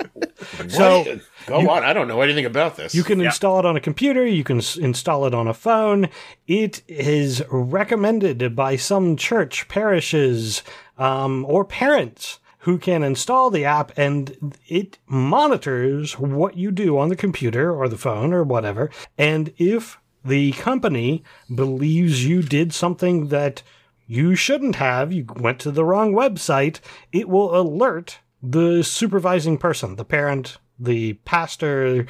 So What? Go on. I don't know anything about this. You can install it on a computer, you can s- install it on a phone. It is recommended by some church parishes um, or parents who can install the app and it monitors what you do on the computer or the phone or whatever. And if the company believes you did something that you shouldn't have, you went to the wrong website, it will alert the supervising person, the parent, the pastor,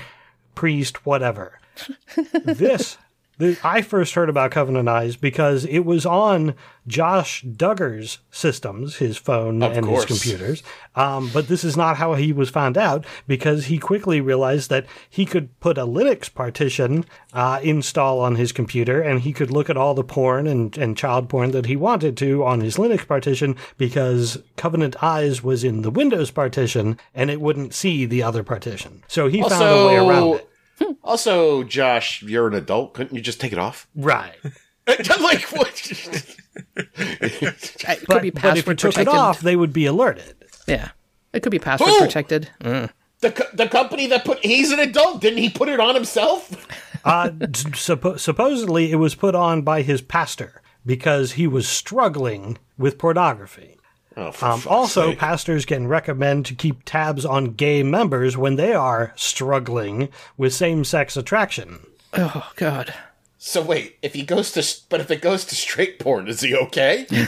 priest, whatever. this, the, I first heard about Covenant Eyes because it was on Josh Duggar's systems, his phone Of and course. his computers. Um, but this is not how he was found out because he quickly realized that he could put a Linux partition uh, install on his computer and he could look at all the porn and, and child porn that he wanted to on his Linux partition because Covenant Eyes was in the Windows partition and it wouldn't see the other partition. So he found a way around it. Also, Josh, you're an adult. Couldn't you just take it off? Right. like what? it could But, be but if you password took protected. it off, they would be alerted. Yeah, it could be password Who? protected. Mm. the co- the company that put he's an adult. Didn't he put it on himself? Uh, suppo- supposedly, it was put on by his pastor because he was struggling with pornography. Oh, Um, also, sake. pastors can recommend to keep tabs on gay members when they are struggling with same-sex attraction. Oh God. So wait, if he goes to, but if it goes to straight porn, is he okay?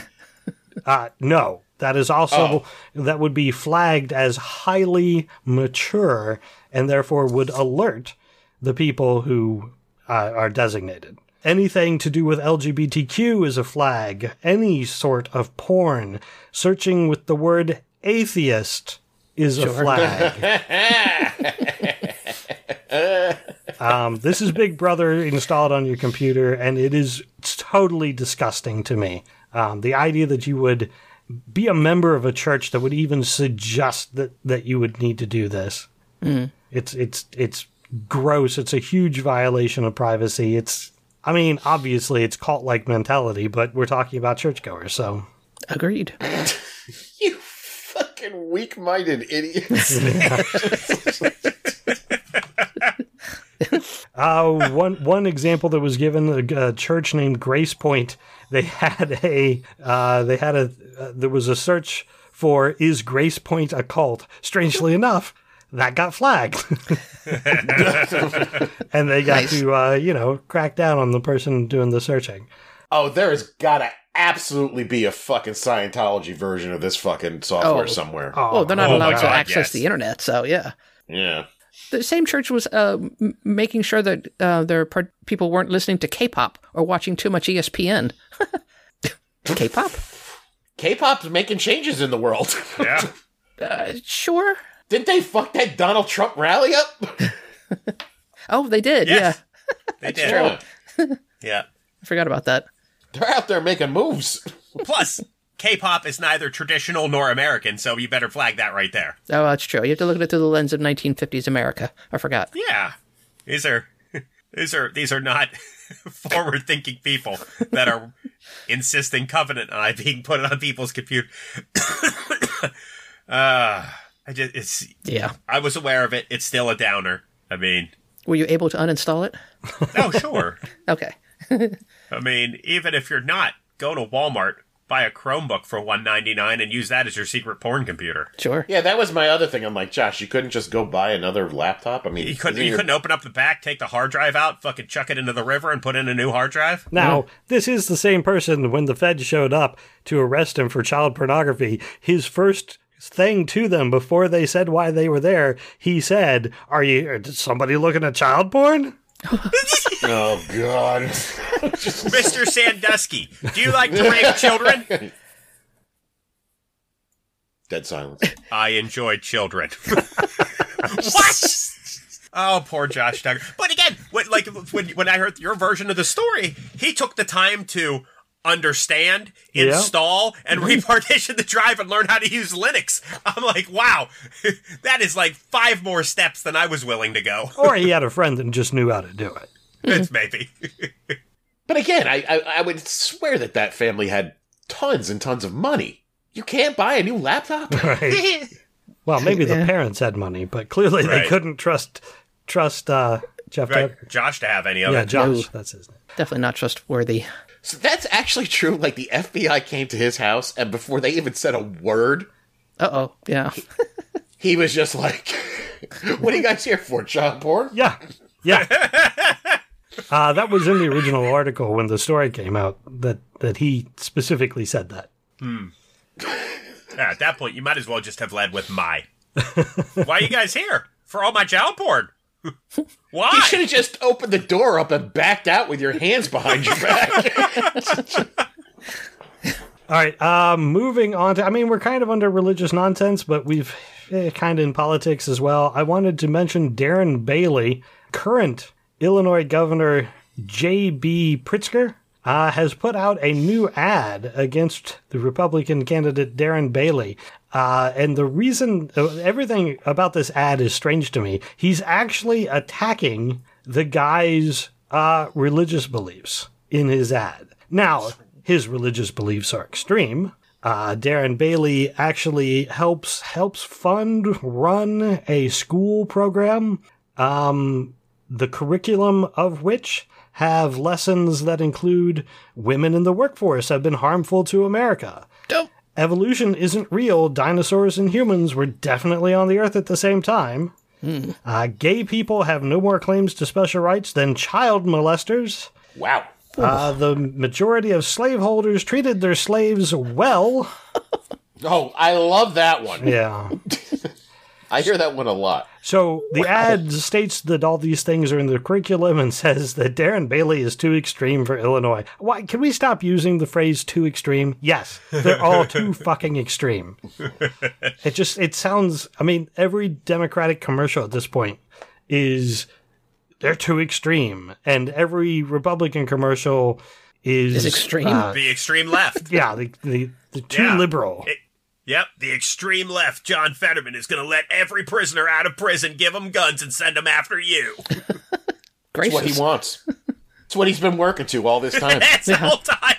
Uh, no, that is also that would be flagged as highly mature and therefore would alert the people who uh, are designated. Anything to do with LGBTQ is a flag. Any sort of porn, searching with the word atheist is a flag. um, this is Big Brother installed on your computer, and it is totally disgusting to me. Um, the idea that you would be a member of a church that would even suggest that, that you would need to do this. It's it's it's gross. It's a huge violation of privacy. It's I mean, obviously it's cult like mentality, but we're talking about churchgoers, so Agreed. You fucking weak minded idiots. Uh, one one example that was given a, a church named Grace Point. They had a uh, they had a uh, there was a search for is Grace Point a cult? Strangely enough, that got flagged, and they got Nice. to uh, you know crack down on the person doing the searching. oh, there has gotta absolutely be a fucking Scientology version of this fucking software Oh. somewhere. Well, they're not Oh allowed my to God, access yes. the internet, so yeah. Yeah. The same church was uh, m- making sure that uh, their par- people weren't listening to K-pop or watching too much ESPN. K-pop? K-pop's making changes in the world. Yeah. Uh, sure. Didn't they fuck that Donald Trump rally up? Oh, they did. Yes. Yeah, They did. Yeah. Yeah. I forgot about that. They're out there making moves. Plus, K-pop is neither traditional nor American, so you better flag that right there. Oh, that's true. You have to look at it through the lens of 1950s America. I forgot. Yeah. These are these are these are not forward-thinking people that are insisting Covenant Eyes being put on people's computer. uh I just it's Yeah. I was aware of it. It's still a downer. I mean, Were you able to uninstall it? oh sure. Okay. I mean, even if you're not, go to Walmart, buy a Chromebook for one ninety nine, and use that as your secret porn computer. Sure. Yeah, that was my other thing. I'm like, Josh, you couldn't just go buy another laptop. I mean, You couldn't you your- couldn't open up the back, take the hard drive out, fucking chuck it into the river, and put in a new hard drive. Now, this is the same person when the Fed showed up to arrest him for child pornography. His first thing to them before they said why they were there, he said, "Are you uh, is somebody looking at child porn?" Oh God. Mr. Sandusky, do you like to rape children? Dead silence. I enjoy children. what? Oh, poor Josh Duggar. But again, when, like when when I heard your version of the story, he took the time to understand, Yeah. install, and repartition the drive and learn how to use Linux. I'm like, wow, that is like five more steps than I was willing to go. Or he had a friend that just knew how to do it. it's maybe. But again, I, I I would swear that that family had tons and tons of money. You can't buy a new laptop. Right. Well, maybe the Yeah. parents had money, but clearly they couldn't trust trust uh, Jeff right, Duggar. Josh to have any of Yeah, it. Yeah, Josh. No. That's his name. Definitely not trustworthy. So that's actually true. Like the FBI came to his house, and before they even said a word, Uh oh. Yeah. he was just like, "What are you guys here for? Child porn?" Yeah. Yeah. uh, that was in the original article when the story came out that, that he specifically said that. Yeah, at that point, you might as well just have led with my. Why are you guys here? For all my child porn. Why? You should have just opened the door up and backed out with your hands behind your back. All right. Um, moving on to, I mean, we're kind of under religious nonsense, but we've eh, kind of in politics as well. I wanted to mention Darren Bailey, current Illinois Governor J.B. Pritzker. Uh, has put out a new ad against the Republican candidate Darren Bailey. Uh, and the reason, uh, everything about this ad is strange to me. He's actually attacking the guy's uh, religious beliefs in his ad. Now, his religious beliefs are extreme. Uh, Darren Bailey actually helps helps fund run a school program, um, the curriculum of which have lessons that include women in the workforce have been harmful to America. Dope. Evolution isn't real. Dinosaurs and humans were definitely on the Earth at the same time. Uh, gay people have no more claims to special rights than child molesters. wow. Uh, the majority of slaveholders treated their slaves well. Oh, I love that one. Yeah. I hear that one a lot. So the ad states that all these things are in the curriculum and says that Darren Bailey is too extreme for Illinois. Why can we stop using the phrase too extreme? Yes, they're all too fucking extreme. It just it sounds I mean, every Democratic commercial at this point is they're too extreme. And every Republican commercial is Is extreme? uh, The extreme left. yeah, the, the, the too Yeah. liberal. It- Yep, the extreme left, John Fetterman, is going to let every prisoner out of prison give them guns and send them after you. That's what he wants. It's what he's been working to all this time. That's the whole time.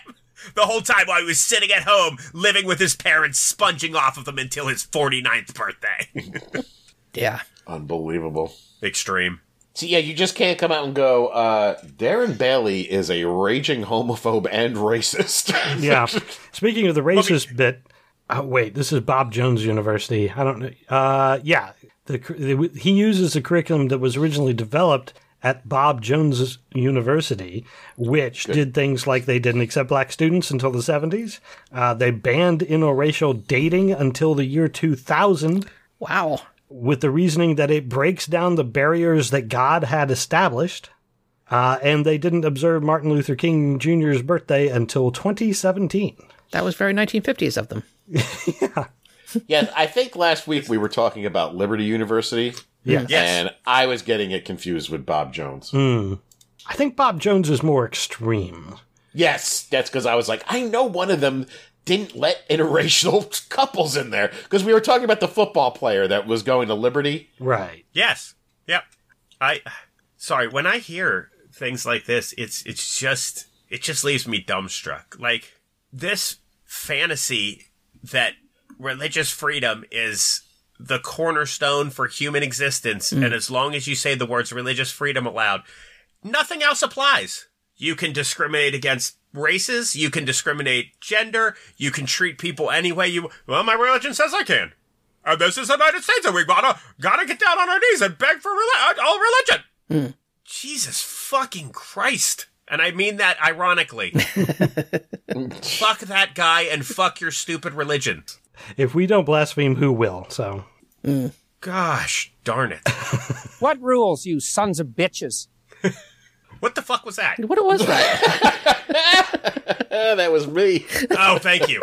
The whole time while he was sitting at home, living with his parents, sponging off of them until his 49th birthday. Yeah. Unbelievable. extreme. See, yeah, you just can't come out and go, uh, Darren Bailey is a raging homophobe and racist. yeah. Speaking of the racist bit, oh, wait, this is Bob Jones University. I don't know. Uh, yeah, the, the, he uses a curriculum that was originally developed at Bob Jones University, which did things like they didn't accept black students until the 70s. Uh, they banned interracial dating until the year 2000 Wow. with the reasoning that it breaks down the barriers that God had established. Uh, and they didn't observe Martin Luther King Jr.'s birthday until 2017. That was very 1950s of them. yeah, yeah, I think last week we were talking about Liberty University. Yeah. Yes. And I was getting it confused with Bob Jones. Hmm. I think Bob Jones is more extreme. Yes, that's because I was like, I know one of them didn't let interracial couples in there. Because we were talking about the football player that was going to Liberty. Right. Yes. Yep. I sorry, when I hear things like this, it's it's just it just leaves me dumbstruck. Like this fantasy that religious freedom is the cornerstone for human existence mm. and as long as you say the words religious freedom aloud, nothing else applies. You can discriminate against races, you can discriminate gender, you can treat people any way you well my religion says I can. And this is the United States, and we gotta gotta get down on our knees and beg for reli- uh, all religion. Mm. Jesus fucking Christ! And I mean that ironically. fuck that guy and fuck your stupid religion. If we don't blaspheme, who will? So, mm. Gosh darn it! What rules, you sons of bitches? What the fuck was that? What was that? That was me. Oh, thank you.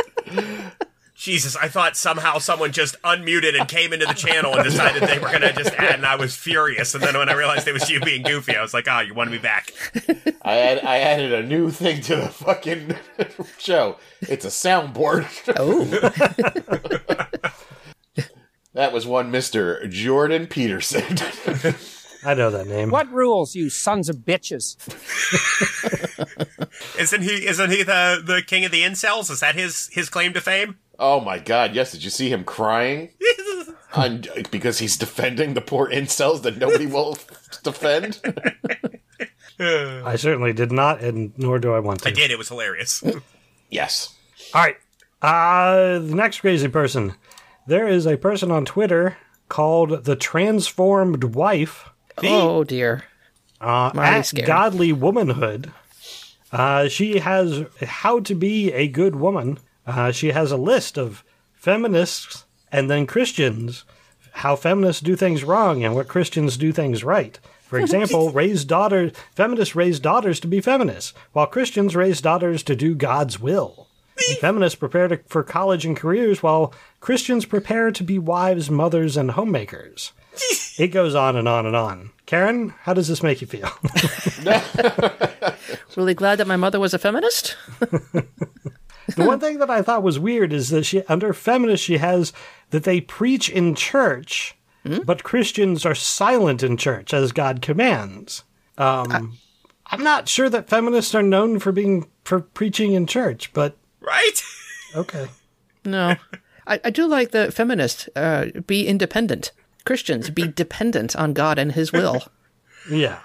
Jesus, I thought somehow someone just unmuted and came into the channel and decided they were gonna just add, and I was furious. And then when I realized it was you being goofy, I was like, "Oh, you wanted me back." I had I added a new thing to the fucking show. It's a soundboard. oh. that was one Mister Jordan Peterson. I know that name. What rules, you sons of bitches? Isn't he? Isn't he the the king of the incels? Is that his his claim to fame? Oh my god! Yes, did you see him crying? On, because he's defending the poor incels that nobody will defend. I certainly did not, and nor do I want to. I did. It was hilarious. yes. All right. Uh, the next crazy person. There is a person on Twitter called the Transformed Wife oh dear. uh, I'm at scared. Godly Womanhood. Uh, she has how to be a good woman. Uh, she has a list of feminists and then Christians, how feminists do things wrong and what Christians do things right. For example, raise daughters. Feminists raise daughters to be feminists, while Christians raise daughters to do God's will. Feminists prepare to, for college and careers, while Christians prepare to be wives, mothers, and homemakers. It goes on and on and on. Karen, how does this make you feel? Really glad that my mother was a feminist. The one thing that I thought was weird is that she, under feminist, she has that they preach in church, but Christians are silent in church as God commands. Um, I'm not sure that feminists are known for being for preaching in church, but right? okay. No. I, I do like the feminist, uh, be independent. Christians, be dependent on God and his will. Yeah.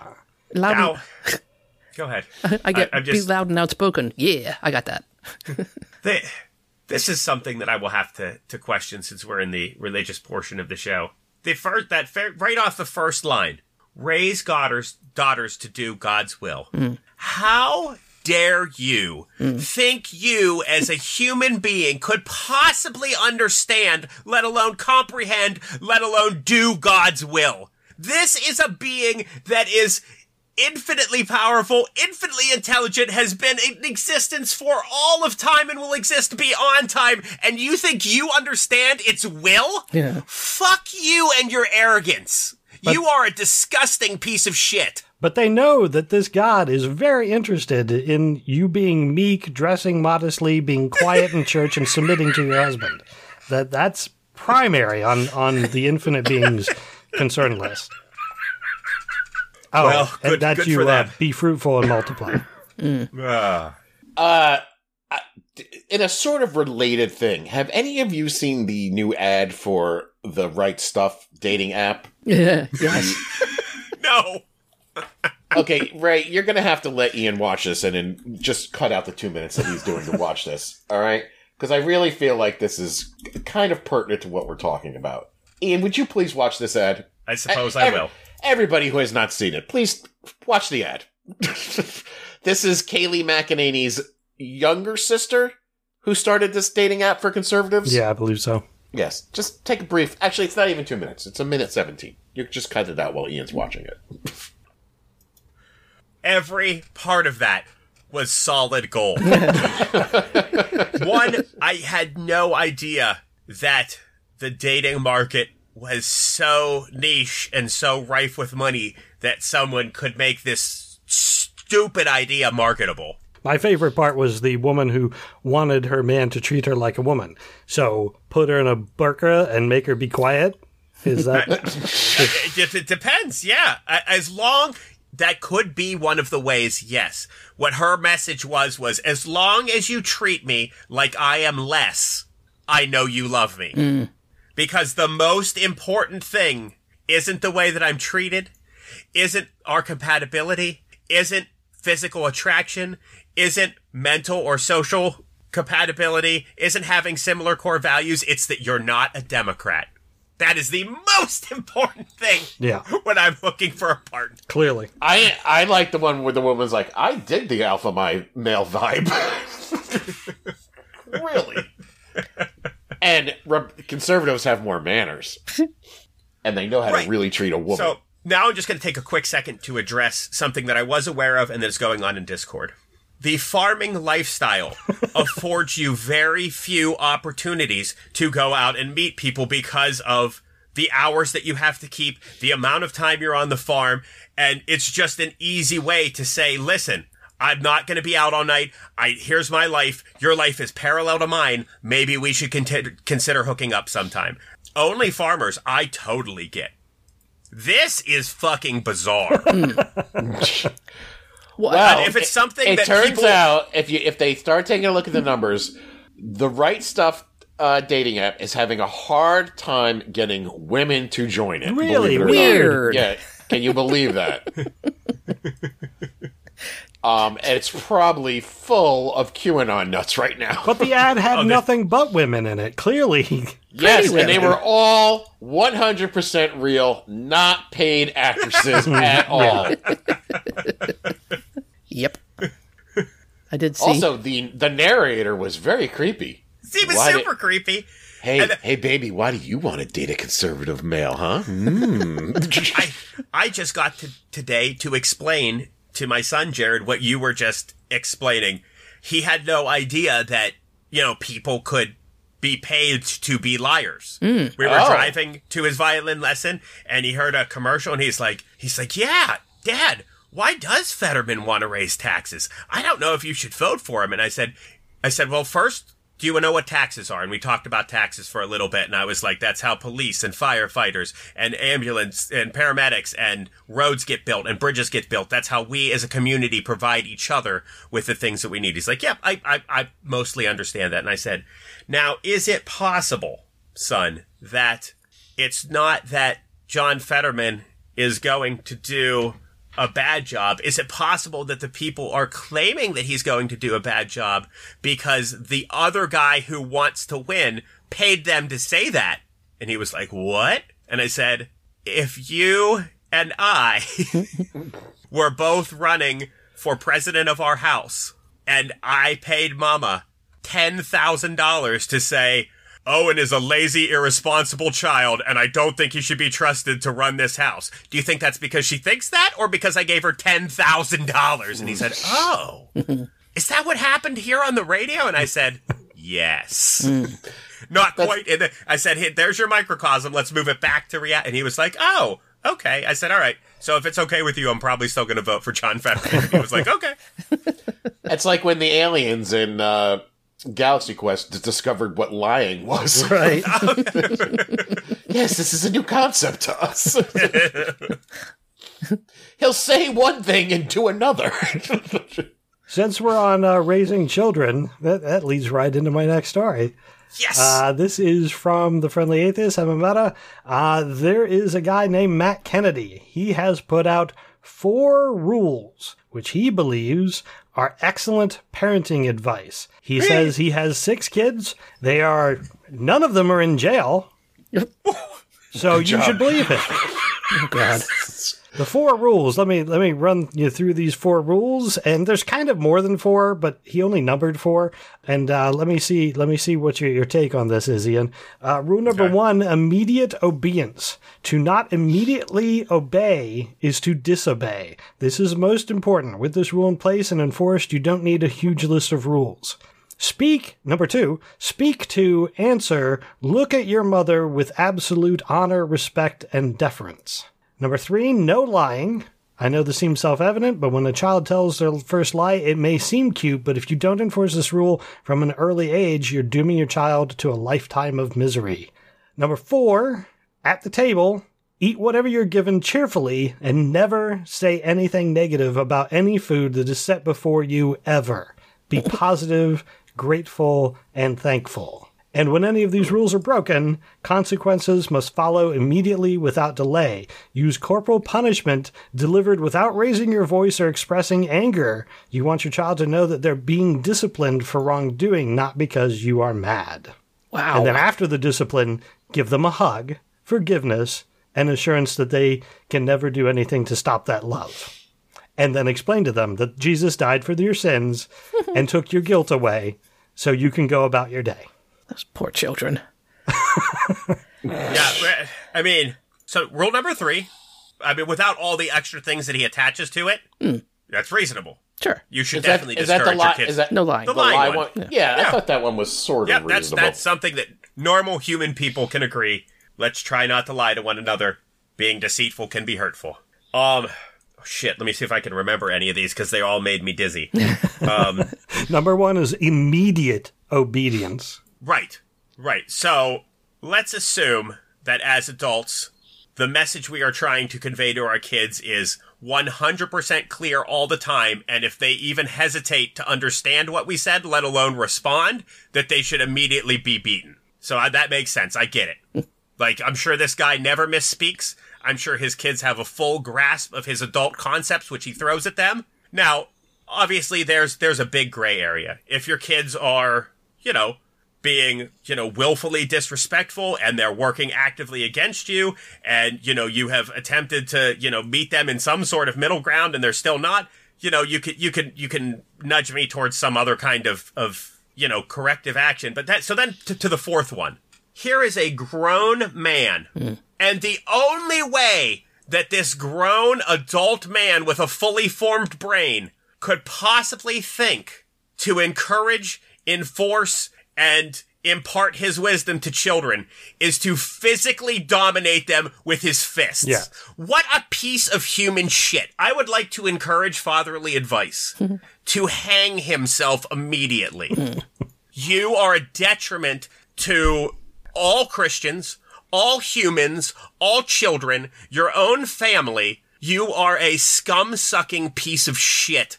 Loud Now, go ahead. I get I'm be loud and outspoken. Yeah, I got that. Th- this is something that I will have to, to question since we're in the religious portion of the show. The first that right off the first line, raise daughters daughters to do God's will. Hmm. How dare you hmm. think you as a human being could possibly understand, let alone comprehend, let alone do God's will? This is a being that is infinitely powerful, infinitely intelligent, has been in existence for all of time and will exist beyond time, and you think you understand its will? Yeah. Fuck you and your arrogance. you are a disgusting piece of shit. But they know that this god is very interested in you being meek, dressing modestly, being quiet in church, and submitting to your husband. That that's primary on on the infinite beings concern list. Oh, Well, and good- that good you for uh, be fruitful and multiply. Uh, in a sort of related thing, have any of you seen the new ad for the Right Stuff dating app? Yeah. Yes. No. Okay, Ray, you're gonna have to let Ian watch this and then just cut out the two minutes that he's doing to watch this. All right, because I really feel like this is kind of pertinent to what we're talking about. Ian, would you please watch this ad? I suppose I Every- will. Everybody who has not seen it, please watch the ad. this is Kayleigh McEnany's younger sister who started this dating app for conservatives. Yeah, I believe so. Yes. Just take a brief. Actually, it's not even two minutes. It's a minute 17. You just cut it out while Ian's watching it. Every part of that was solid gold. One, I had no idea that the dating market was so niche and so rife with money that someone could make this stupid idea marketable. My favorite part was the woman who wanted her man to treat her like a woman. So put her in a burqa and make her be quiet. Is that It, it- it depends, yeah. As long that could be one of the ways, yes. What her message was was as long as you treat me like I am less, I know you love me. Mm. Because the most important thing isn't the way that I'm treated, isn't our compatibility, isn't physical attraction, isn't mental or social compatibility, isn't having similar core values, it's that you're not a Democrat. That is the most important thing Yeah. when I'm looking for a partner. clearly? I I like the one where the woman's like, I dig the alpha my male vibe. really? And re- conservatives have more manners. and they know how Right. to really treat a woman. So now I'm just going to take a quick second to address something that I was aware of and that's going on in Discord. The farming lifestyle affords you very few opportunities to go out and meet people because of the hours that you have to keep, the amount of time you're on the farm, and it's just an easy way to say, listen, I'm not going to be out all night. I here's my life. Your life is parallel to mine. Maybe we should conti- consider hooking up sometime. Only farmers, I totally get. This is fucking bizarre. Well, Well, if it's something it that turns people- out if you if they start taking a look at the numbers, the right stuff uh, dating app is having a hard time getting women to join it. Really it or not. Weird. Yeah, can you believe that? um, and it's probably full of QAnon nuts right now. But the ad had Oh, nothing but women in it. Clearly, yes, Pretty and they were all 100% real, not paid actresses at all. yep. I did see. Also, the the narrator was very creepy. He was Why did- super creepy. Hey, And- hey, baby, why do you want to date a conservative male, huh? Mm. I I just got to today to explain to my son Jared what you were just explaining. He had no idea that you know people could be paid to be liars. Hmm. We were Oh. driving to his violin lesson, and he heard a commercial, and he's like, he's like, yeah, Dad. Why does Fetterman want to raise taxes? I don't know if you should vote for him. And I said, I said, well, first, do you know what taxes are? And we talked about taxes for a little bit, and I was like, that's how police and firefighters and ambulance and paramedics and roads get built and bridges get built. That's how we as a community provide each other with the things that we need. He's like, yep, I, I, I mostly understand that. And I said, now, is it possible, son, that it's not that John Fetterman is going to do a bad job? Is it possible that the people are claiming that he's going to do a bad job because the other guy who wants to win paid them to say that? And he was like, what? And I said, if you and I were both running for president of our house, and I paid Mama ten thousand dollars to say Owen is a lazy, irresponsible child, and I don't think he should be trusted to run this house. Do you think that's because she thinks that, or because I gave her ten thousand dollars? And he said, "Oh, is that what happened here on the radio?" And I said, "Yes." Not quite. And I said, hey, "There's your microcosm. Let's move it back to reality." And he was like, "Oh, okay." I said, "All right. So if it's okay with you, I'm probably still going to vote for John Favreau." He was like, "Okay." It's like when the aliens in uh, Galaxy Quest discovered what lying was. Right. yes, this is a new concept to us. He'll say one thing and do another. Since we're on uh, raising children, that, that leads right into my next story. Yes. Uh, this is from the Friendly Atheist, Hemant Mehta. Uh, there is a guy named Matt Kennedy. He has put out four rules, which he believes are excellent parenting advice. He says he has six kids. They are, none of them are in jail. so you job. should believe it. Oh God. The four rules. Let me let me run you through these four rules, and there's kind of more than four, but he only numbered four. And uh, let me see let me see what your, your take on this is, Ian. Uh, rule number Okay. one: immediate obedience. To not immediately obey is to disobey. This is most important. With this rule in place and enforced, you don't need a huge list of rules. Speak, number two, speak to, answer, look at your mother with absolute honor, respect, and deference. Number three, no lying. I know this seems self evident, but when a child tells their first lie, it may seem cute, but if you don't enforce this rule from an early age, you're dooming your child to a lifetime of misery. Number four, at the table, eat whatever you're given cheerfully and never say anything negative about any food that is set before you ever. Be positive, grateful, and thankful. And when any of these hmm. rules are broken, consequences must follow immediately without delay. Use corporal punishment delivered without raising your voice or expressing anger. You want your child to know that they're being disciplined for wrongdoing, not because you are mad. Wow. And then after the discipline, give them a hug, forgiveness, and assurance that they can never do anything to stop that love. And then explain to them that Jesus died for your sins and took your guilt away so you can go about your day. Those poor children. Yeah, I mean, so rule number three. I mean, without all the extra things that he attaches to it, that's reasonable. Sure. You should Is that, definitely is that the discourage lie? your kids. Is that No lying. The The lying lie one. one? Yeah, I Yeah. thought that one was sort yeah, of that's reasonable. that's something that normal human people can agree. Let's try not to lie to one another. Being deceitful can be hurtful. Um, shit. Let me see if I can remember any of these because they all made me dizzy. um, Number one is immediate obedience. Right, right. So let's assume that as adults, the message we are trying to convey to our kids is 100% clear all the time. And if they even hesitate to understand what we said, let alone respond, that they should immediately be beaten. So I, that makes sense. I get it. Like, I'm sure this guy never misspeaks. I'm sure his kids have a full grasp of his adult concepts, which he throws at them. Now, obviously, there's there's a big gray area. If your kids are, you know, being, you know, willfully disrespectful and they're working actively against you, and you know you have attempted to, you know, meet them in some sort of middle ground, and they're still not, you know, you could you can you can nudge me towards some other kind of of you know corrective action. But that so then to, to the fourth one. Here is a grown man, hmm. and the only way that this grown adult man with a fully formed brain could possibly think to encourage, enforce, and impart his wisdom to children is to physically dominate them with his fists. Yeah. What a piece of human shit. I would like to encourage fatherly advice to hang himself immediately. you are a detriment to all Christians, all humans, all children, your own family. You are a scum sucking piece of shit.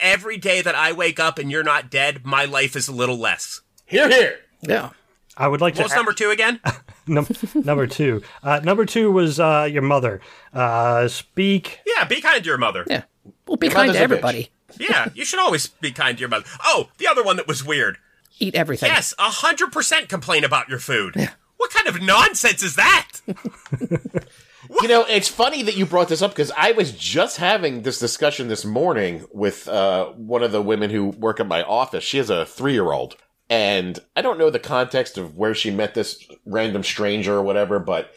Every day that I wake up and you're not dead, my life is a little less. Here, here. Yeah. I would like What's to number two again? num- number two. Uh, number two was uh, your mother. Uh, speak. yeah, be kind to your mother. Yeah. Well, be Your kind to everybody. Yeah, you should always be kind to your mother. Oh, the other one that was weird. Eat everything. Yes, a hundred percent complain about your food. What kind of nonsense is that? what You know, it's funny that you brought this up because I was just having this discussion this morning with uh, one of the women who work at my office. She has a three year old. And I don't know the context of where she met this random stranger or whatever, but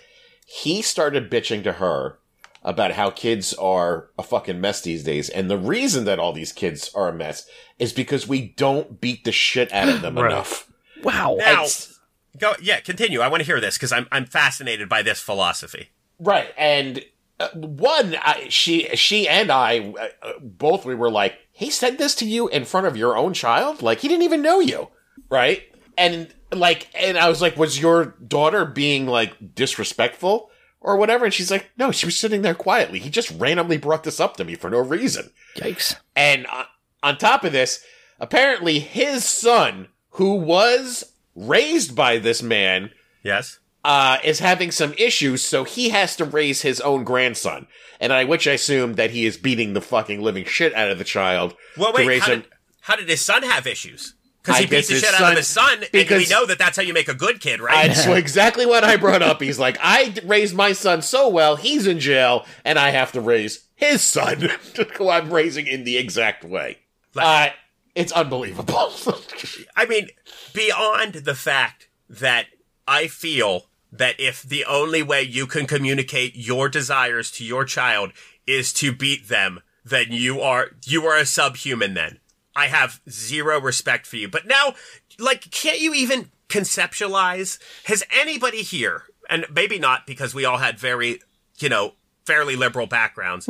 he started bitching to her about how kids are a fucking mess these days. And the reason that all these kids are a mess is because we don't beat the shit out of them Right. enough. Wow. Now, It's- go. Yeah, continue. I want to hear this because I'm I'm fascinated by this philosophy. Right, and uh, one, I, she, she, and I, uh, uh, both we were like, he said this to you in front of your own child, like he didn't even know you, right? And like, and I was like, was your daughter being like disrespectful or whatever? And she's like, no, she was sitting there quietly. He just randomly brought this up to me for no reason. Yikes. And uh, on top of this, apparently his son, who was raised by this man, Yes. uh, is having some issues, so he has to raise his own grandson. And I, which I assume that he is beating the fucking living shit out of the child Well, to wait. raise How him. did, how did his son have issues? Because he beats the his shit out son- of his son, and we know that that's how you make a good kid, right? That's exactly what I brought up. He's like, I raised my son so well, he's in jail, and I have to raise his son, who I'm raising in the exact way. Uh, it's unbelievable. I mean, beyond the fact that I feel that if the only way you can communicate your desires to your child is to beat them, then you are you are a subhuman then. I have zero respect for you. But now, like, can't you even conceptualize? Has anybody here, and maybe not because we all had very, you know, fairly liberal backgrounds,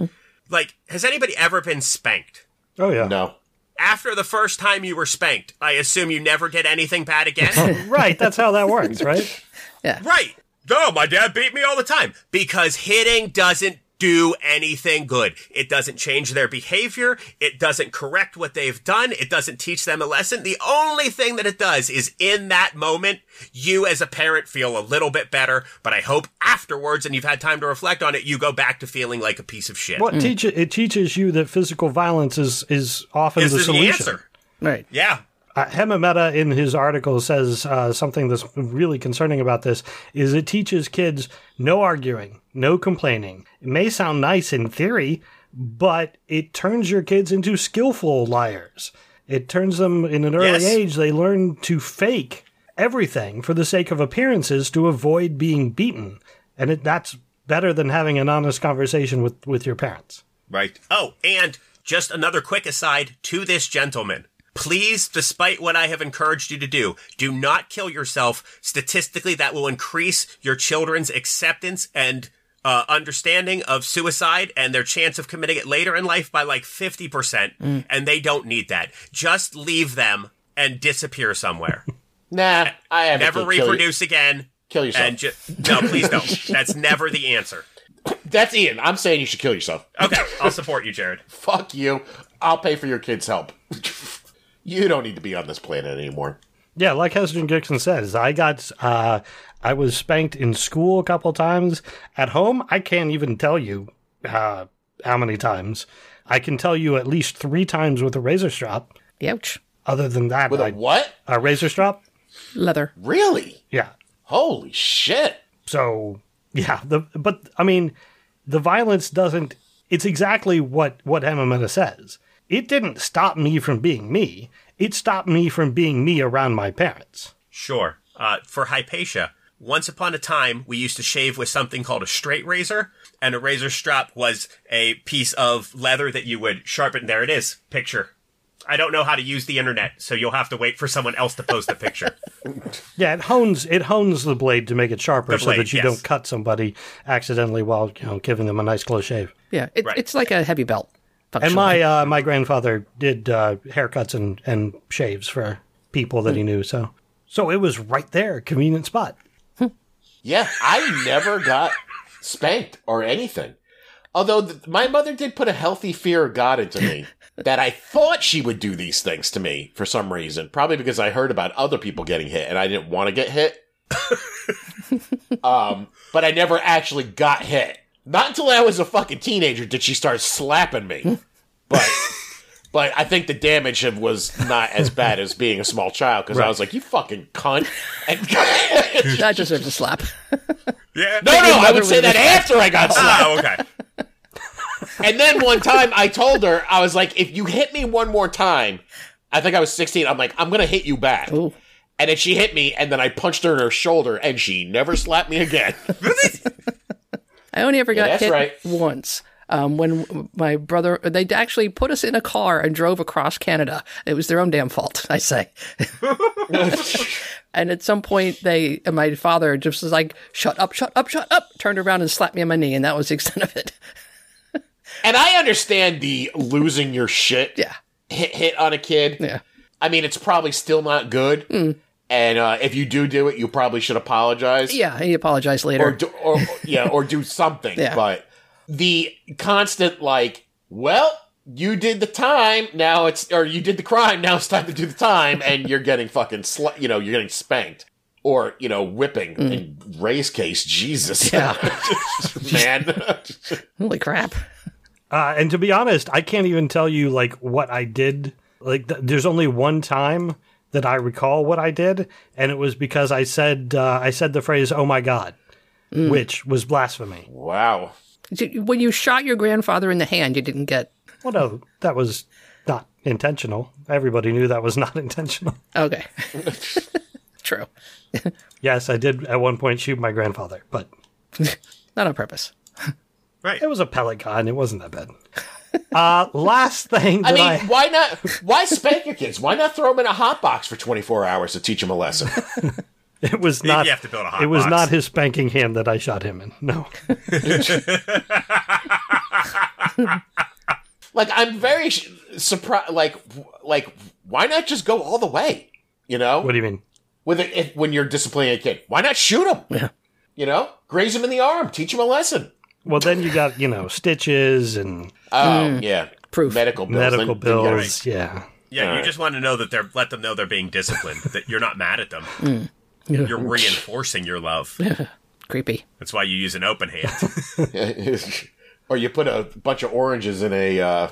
like, has anybody ever been spanked? Oh yeah. no. After the first time you were spanked, I assume you never did anything bad again? Right. That's how that works, right? Yeah. Right. No, my dad beat me all the time because hitting doesn't do anything good. It doesn't change their behavior. It doesn't correct what they've done. It doesn't teach them a lesson. The only thing that it does is in that moment, you as a parent feel a little bit better, but I hope afterwards and you've had time to reflect on it, you go back to feeling like a piece of shit. What mm. teach it teaches you that physical violence is is often is the the solution. answer? Right. Yeah. Uh, Hemant Mehta in his article says uh, something that's really concerning about this is it teaches kids no arguing, no complaining. It may sound nice in theory, but it turns your kids into skillful liars. It turns them in an early Yes. age, they learn to fake everything for the sake of appearances to avoid being beaten. And it, that's better than having an honest conversation with, with your parents. Right. Oh, and just another quick aside to this gentleman. Please, despite what I have encouraged you to do, do not kill yourself. Statistically, that will increase your children's acceptance and uh, understanding of suicide and their chance of committing it later in life by like 50%. And they don't need that. Just leave them and disappear somewhere. Nah, I haven't. never reproduce again. Kill yourself. Ju- no, please don't. That's never the answer. That's Ian. I'm saying you should kill yourself. Okay, I'll support you, Jared. Fuck you. I'll pay for your kids' help. You don't need to be on this planet anymore. Yeah, like Heston Dixon says, I got uh, I was spanked in school a couple times. At home, I can't even tell you uh, how many times. I can tell you at least three times with a razor strap. Ouch. Other than that, With a I, what? a razor strap. Leather. Really? Yeah. Holy shit. So yeah, the but I mean, the violence doesn't. It's exactly what what Hemant Mehta says. It didn't stop me from being me. It stopped me from being me around my parents. Sure. Uh, for Hypatia, once upon a time, we used to shave with something called a straight razor, and a razor strap was a piece of leather that you would sharpen. There it is. Picture. I don't know how to use the internet, so you'll have to wait for someone else to post a picture. Yeah, it hones it hones the blade to make it sharper The so that you yes. don't cut somebody accidentally while you know giving them a nice close shave. Yeah. It, Right. It's like a heavy belt. And my uh, my grandfather did uh, haircuts and, and shaves for people that he knew. So so it was right there, convenient spot. Yeah, I never got spanked or anything. Although th- my mother did put a healthy fear of God into me that I thought she would do these things to me for some reason. Probably because I heard about other people getting hit and I didn't want to get hit. um, but I never actually got hit. Not until I was a fucking teenager did she start slapping me. Hmm. But but I think the damage was not as bad as being a small child because I was like, "You fucking cunt!" And That deserves a slap. Yeah. No, no, I would say was that after I got oh, slapped. Oh, okay. And then one time I told her, I was like, if you hit me one more time, I think I was 16, I'm like, I'm going to hit you back. Ooh. And then she hit me, and then I punched her in her shoulder, and she never slapped me again. I only ever got that's hit right. once. Um, when my brother, they actually put us in a car and drove across Canada. It was their own damn fault, I say. and at some point, they, my father just was like, "Shut up, shut up, shut up!" Turned around and slapped me on my knee, and that was the extent of it. and I understand the losing your shit Yeah, hit, hit on a kid. yeah, I mean, it's probably still not good. And uh, if you do do it, you probably should apologize. yeah. He apologized later. or do, or yeah, or do something. Yeah. But the constant like, well, you did the time, now it's or you did the crime, now it's time to do the time, and you're getting fucking sl- you know, you're getting spanked. Or, you know, whipping in Ray's case, Jesus. Yeah. Man. Holy crap! Uh, and to be honest, I can't even tell you like what I did. Like, th- there's only one time that I recall what I did, and it was because I said uh, I said the phrase "Oh my God," which was blasphemy. wow. When you shot your grandfather in the hand, you didn't get Well, no, that was not intentional. Everybody knew that was not intentional. okay. True, Yes, I did at one point shoot my grandfather, but not on purpose. Right. It was a pellet gun. It wasn't that bad. Uh, last thing I mean, I, why not? Why spank your kids? Why not throw them in a hot box for 24 hours to teach them a lesson? it was not. You have to build a hot It was box. not his spanking hand that I shot him in. No. like I'm very surprised. Like, like why not just go all the way? You know, What do you mean? with a, if, when you're disciplining a kid, why not shoot him? Yeah. You know, graze him in the arm, teach him a lesson. Well, then you got you know stitches and Oh yeah, Proof. medical bills. medical Then- then you gotta- bills. Yeah. Yeah, you Alright. just want to know that they're let them know they're being disciplined. that you're not mad at them. You're reinforcing your love. Creepy. That's why you use an open hand. or you put a bunch of oranges in a uh,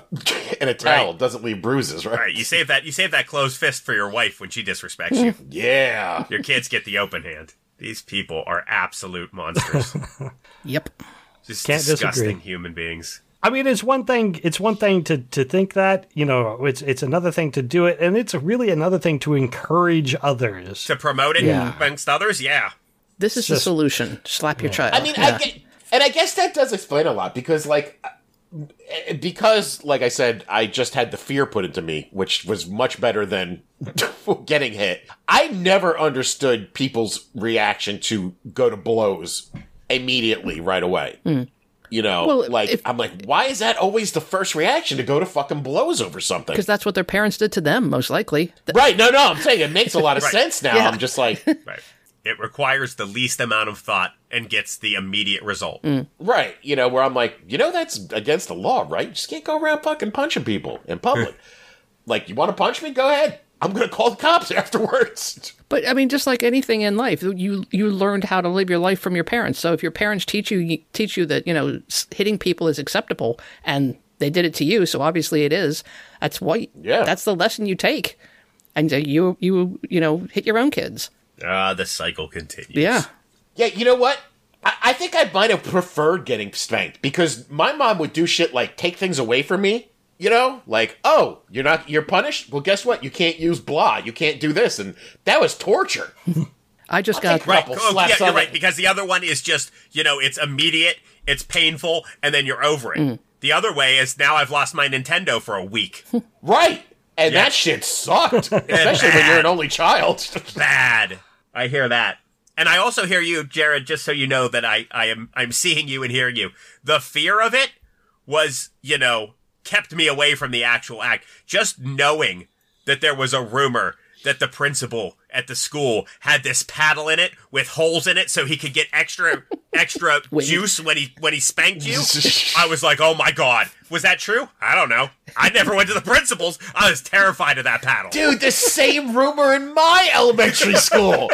in a towel. Right. Doesn't leave bruises, right? All right, you save that. You save that closed fist for your wife when she disrespects you. Yeah. Your kids get the open hand. These people are absolute monsters. Yep. Just Can't disgusting disagree. human beings. I mean, it's one thing. It's one thing to to think that you know. It's it's another thing to do it, and it's really another thing to encourage others. To promote it Yeah. amongst others, yeah. This is the solution. Slap your child. I mean, Yeah. I get, and I guess that does explain a lot because, like, because, like I said, I just had the fear put into me, which was much better than getting hit. I never understood people's reaction to go to blows immediately right away. Hmm. You know, Well, like if- I'm like, why is that always the first reaction to go to fucking blows over something? because that's what their parents did to them, most likely. Right? No, no, I'm saying it makes a lot of Right. sense now. Yeah. I'm just like, Right. It requires the least amount of thought and gets the immediate result. Mm. Right. You know, where I'm like, you know, that's against the law, right? You just can't go around fucking punching people in public. like, you want to punch me? Go ahead. I'm going to call the cops afterwards. But I mean, just like anything in life, you you learned how to live your life from your parents. So if your parents teach you teach you that you know hitting people is acceptable, and they did it to you, so obviously it is. That's what. Yeah. That's the lesson you take, and uh, you you you know hit your own kids. Ah, the cycle continues. Yeah. Yeah, you know what? I, I think I might have preferred getting spanked because my mom would do shit like take things away from me. You know, like, oh, you're not, you're punished. Well, guess what? You can't use blah. You can't do this, and that was torture. I just I'll got Right. Oh, slaps yeah, you're on right. it. Because the other one is just, you know, it's immediate, it's painful, and then you're over it. Mm. The other way is now I've lost my Nintendo for a week. Right. And Yeah. that shit sucked, especially when you're an only child. Bad. I hear that. And I also hear you, Jared, just so you know that I, I am I'm seeing you and hearing you. The fear of it was, you know, kept me away from the actual act. Just knowing that there was a rumor that the principal at the school had this paddle in it with holes in it so he could get extra extra juice when he when he spanked you. I was like, "Oh my god. Was that true?" I don't know. I never went to the principal's. I was terrified of that paddle. Dude, the same rumor in my elementary school.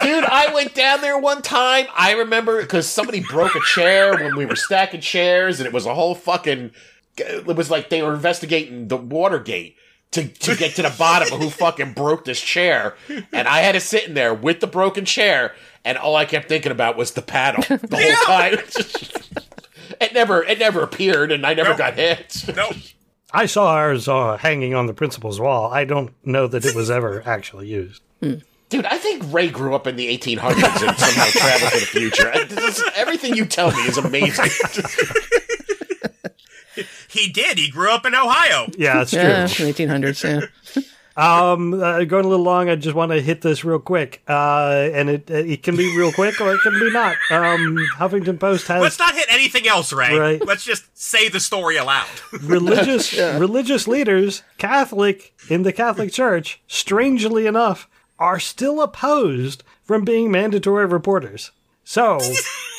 Dude, I went down there one time. I remember because somebody broke a chair when we were stacking chairs, and it was a whole fucking. It was like they were investigating the Watergate to, to get to the bottom of who fucking broke this chair. And I had to sit in there with the broken chair. and all I kept thinking about was the paddle the whole time. it never, it never appeared, and I never Nope. got hit. Nope. I saw ours uh, hanging on the principal's wall. I don't know that it was ever actually used. Dude, I think Ray grew up in the 1800s and somehow traveled to the future. Is- everything you tell me is amazing. He did. He grew up in Ohio. Yeah, it's true. Yeah, 1800s. Yeah. Um, uh, going a little long. I just want to hit this real quick. Uh, and it it can be real quick or it can be not. Um, Huffington Post has Let's not hit anything else, Ray. Right. Let's just say the story aloud. religious religious leaders, Catholic in the Catholic Church, strangely enough, are still opposed from being mandatory reporters. So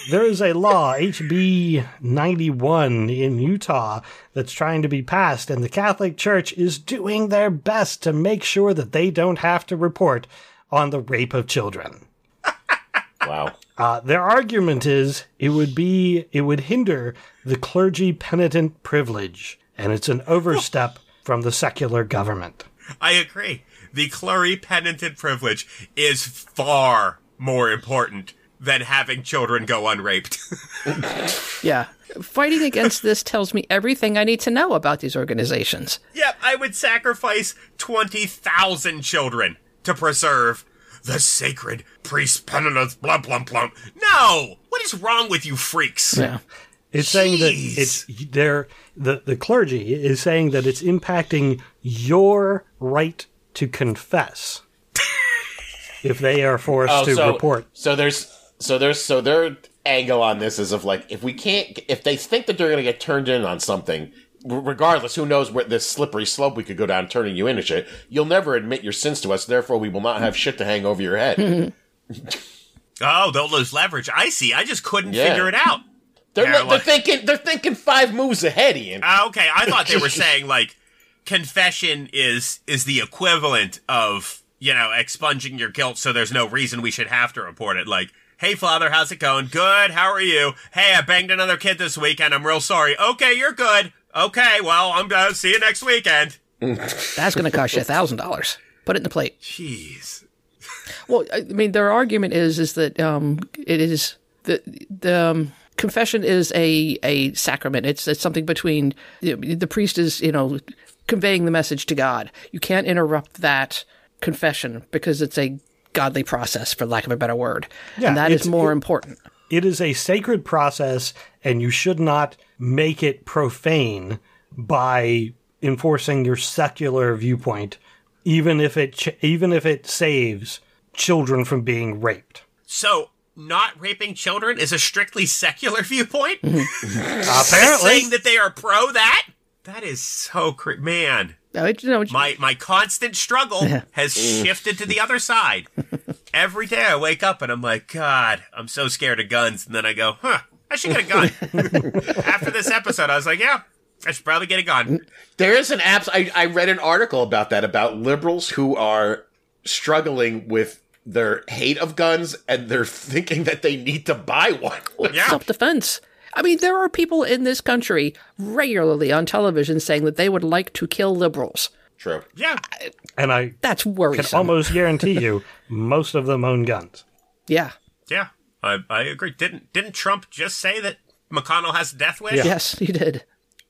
there is a law, HB 91 in Utah, that's trying to be passed, and the Catholic Church is doing their best to make sure that they don't have to report on the rape of children. wow. Uh, their argument is it would be it would hinder the clergy penitent privilege, and it's an overstep from the secular government. I agree. The clergy penitent privilege is far more important than having children go unraped. yeah. Fighting against this tells me everything I need to know about these organizations. yep, I would sacrifice 20,000 children to preserve the sacred priest penitence blah blah blah. No! What is wrong with you freaks? Yeah. It's saying that it's there. The the clergy is saying that it's impacting your right to confess if they are forced Oh, to so, report. So there's so there's so their angle on this is of like if we can't if they think that they're going to get turned in on something regardless who knows where this slippery slope we could go down turning you in and shit you'll never admit your sins to us therefore we will not have shit to hang over your head Oh, they'll lose leverage. I see. I just couldn't Yeah. figure it out. they're, they're thinking they're thinking five moves ahead Ian Ah, okay, I thought they were saying like confession is is the equivalent of you know expunging your guilt, so there's no reason we should have to report it. Like, hey father, how's it going? Good. How are you? Hey, I banged another kid this weekend. I'm real sorry. Okay, you're good. Okay, well, I'm gonna see you next weekend. That's going to cost you a $1,000. Put it in the plate. Jeez. Well, I mean, their argument is is that um, it is the the um, confession is a a sacrament. It's, it's something between the priest is you know conveying the message to God. You can't interrupt that confession because it's a godly process, for lack of a better word, Yeah, and that is more it- important. It is a sacred process, and you should not make it profane by enforcing your secular viewpoint, even if it ch- even if it saves children from being raped. So, not raping children is a strictly secular viewpoint. Mm-hmm. Apparently, saying that they are pro that. That is so cre- man. No, it- you know, it- my my constant struggle has shifted to the other side. Every day I wake up and I'm like, God, I'm so scared of guns. And then I go, huh, I should get a gun. After this episode, I was like, yeah, I should probably get a gun. There is an app. I, I read an article about that about liberals who are struggling with their hate of guns and they're thinking that they need to buy one. Yeah. self defense. I mean, there are people in this country regularly on television saying that they would like to kill liberals. True. Yeah. and I That's worrisome. can almost guarantee you, most of them own guns. yeah. Yeah. I, I agree. Didn't didn't Trump just say that McConnell has a death wish? Yes, he did.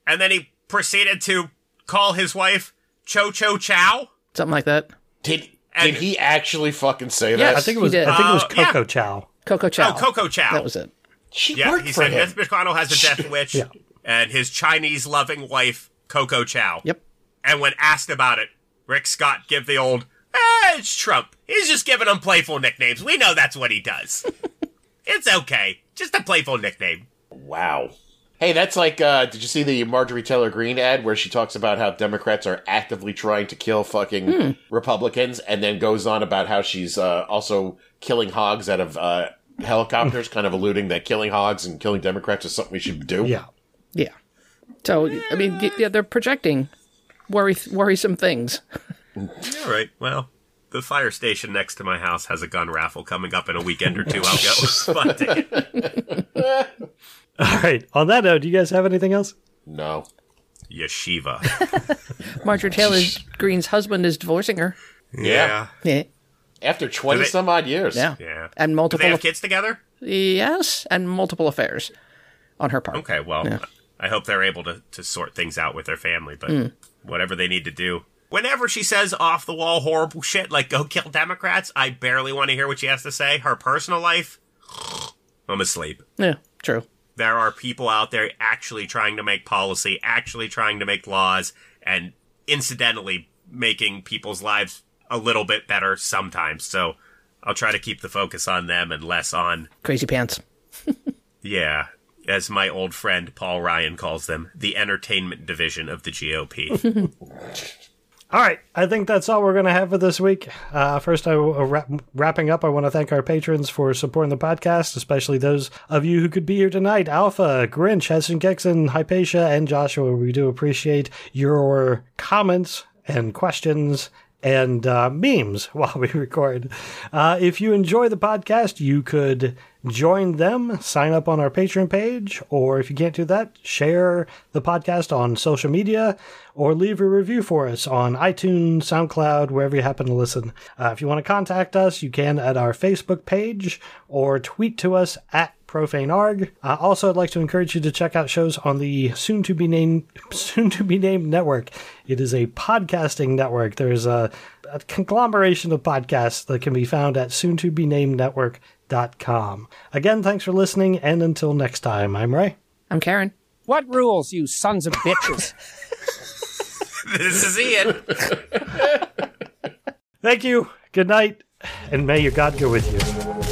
And then he proceeded to call his wife Cho Cho Chow. Something like that. Did And- did he actually fucking say Yes. that? I think it was. I think it was Uh, yeah. Coco Chow. Coco Chow. Oh, Coco Chow. That was it. She Yeah, worked he for said him. Mitch McConnell has a death wish, Yeah. and his Chinese loving wife Coco Chow. Yep. And when asked about it, Rick Scott give the old, eh, it's Trump. He's just giving them playful nicknames. We know that's what he does. it's okay. Just a playful nickname. Wow. Hey, that's like, uh, did you see the Marjorie Taylor Greene ad where she talks about how Democrats are actively trying to kill fucking Republicans and then goes on about how she's uh, also killing hogs out of uh, helicopters, kind of alluding that killing hogs and killing Democrats is something we should do? Yeah. Yeah. So, I mean, yeah, they're projecting worry, worrisome things. All right. Well, the fire station next to my house has a gun raffle coming up in a weekend or two. I'll go. All right. On that note, do you guys have anything else? No. Yeshiva. Marjorie Taylor Greene's husband is divorcing her. Yeah. Yeah. After 20 they- some odd years. Yeah. Yeah. And Do multiple they have kids together? yes, and multiple affairs on her part. Okay, well, I hope they're able to, to sort things out with their family, but Hmm. whatever they need to do. Whenever she says off the wall horrible shit like go kill Democrats, I barely want to hear what she has to say. Her personal life, I'm asleep. Yeah, true. There are people out there actually trying to make policy, actually trying to make laws, and incidentally making people's lives a little bit better sometimes. So I'll try to keep the focus on them and less on Crazy pants. yeah, as my old friend Paul Ryan calls them, the entertainment division of the GOP. All right, I think that's all we're going to have for this week. Uh, first, I uh, wrap, wrapping up. I want to thank our patrons for supporting the podcast, especially those of you who could be here tonight: Alpha, Grinch, Heston Gixon, Hypatia, and Joshua. We do appreciate your comments and questions and uh, memes while we record. Uh, if you enjoy the podcast, you could join them, sign up on our Patreon page, or if you can't do that, share the podcast on social media or leave a review for us on iTunes, SoundCloud, wherever you happen to listen. Uh, if you want to contact us, you can at our Facebook page or tweet to us at profanearg. Uh, also, I'd like to encourage you to check out shows on the soon to be named soon to be named network. It is a podcasting network. There's a, a conglomeration of podcasts that can be found at soon to be named network.com. Again, thanks for listening, and until next time, I'm Ray. I'm Karen. What rules, you sons of bitches? this is Ian. Thank you. Good night, and may your God go with you.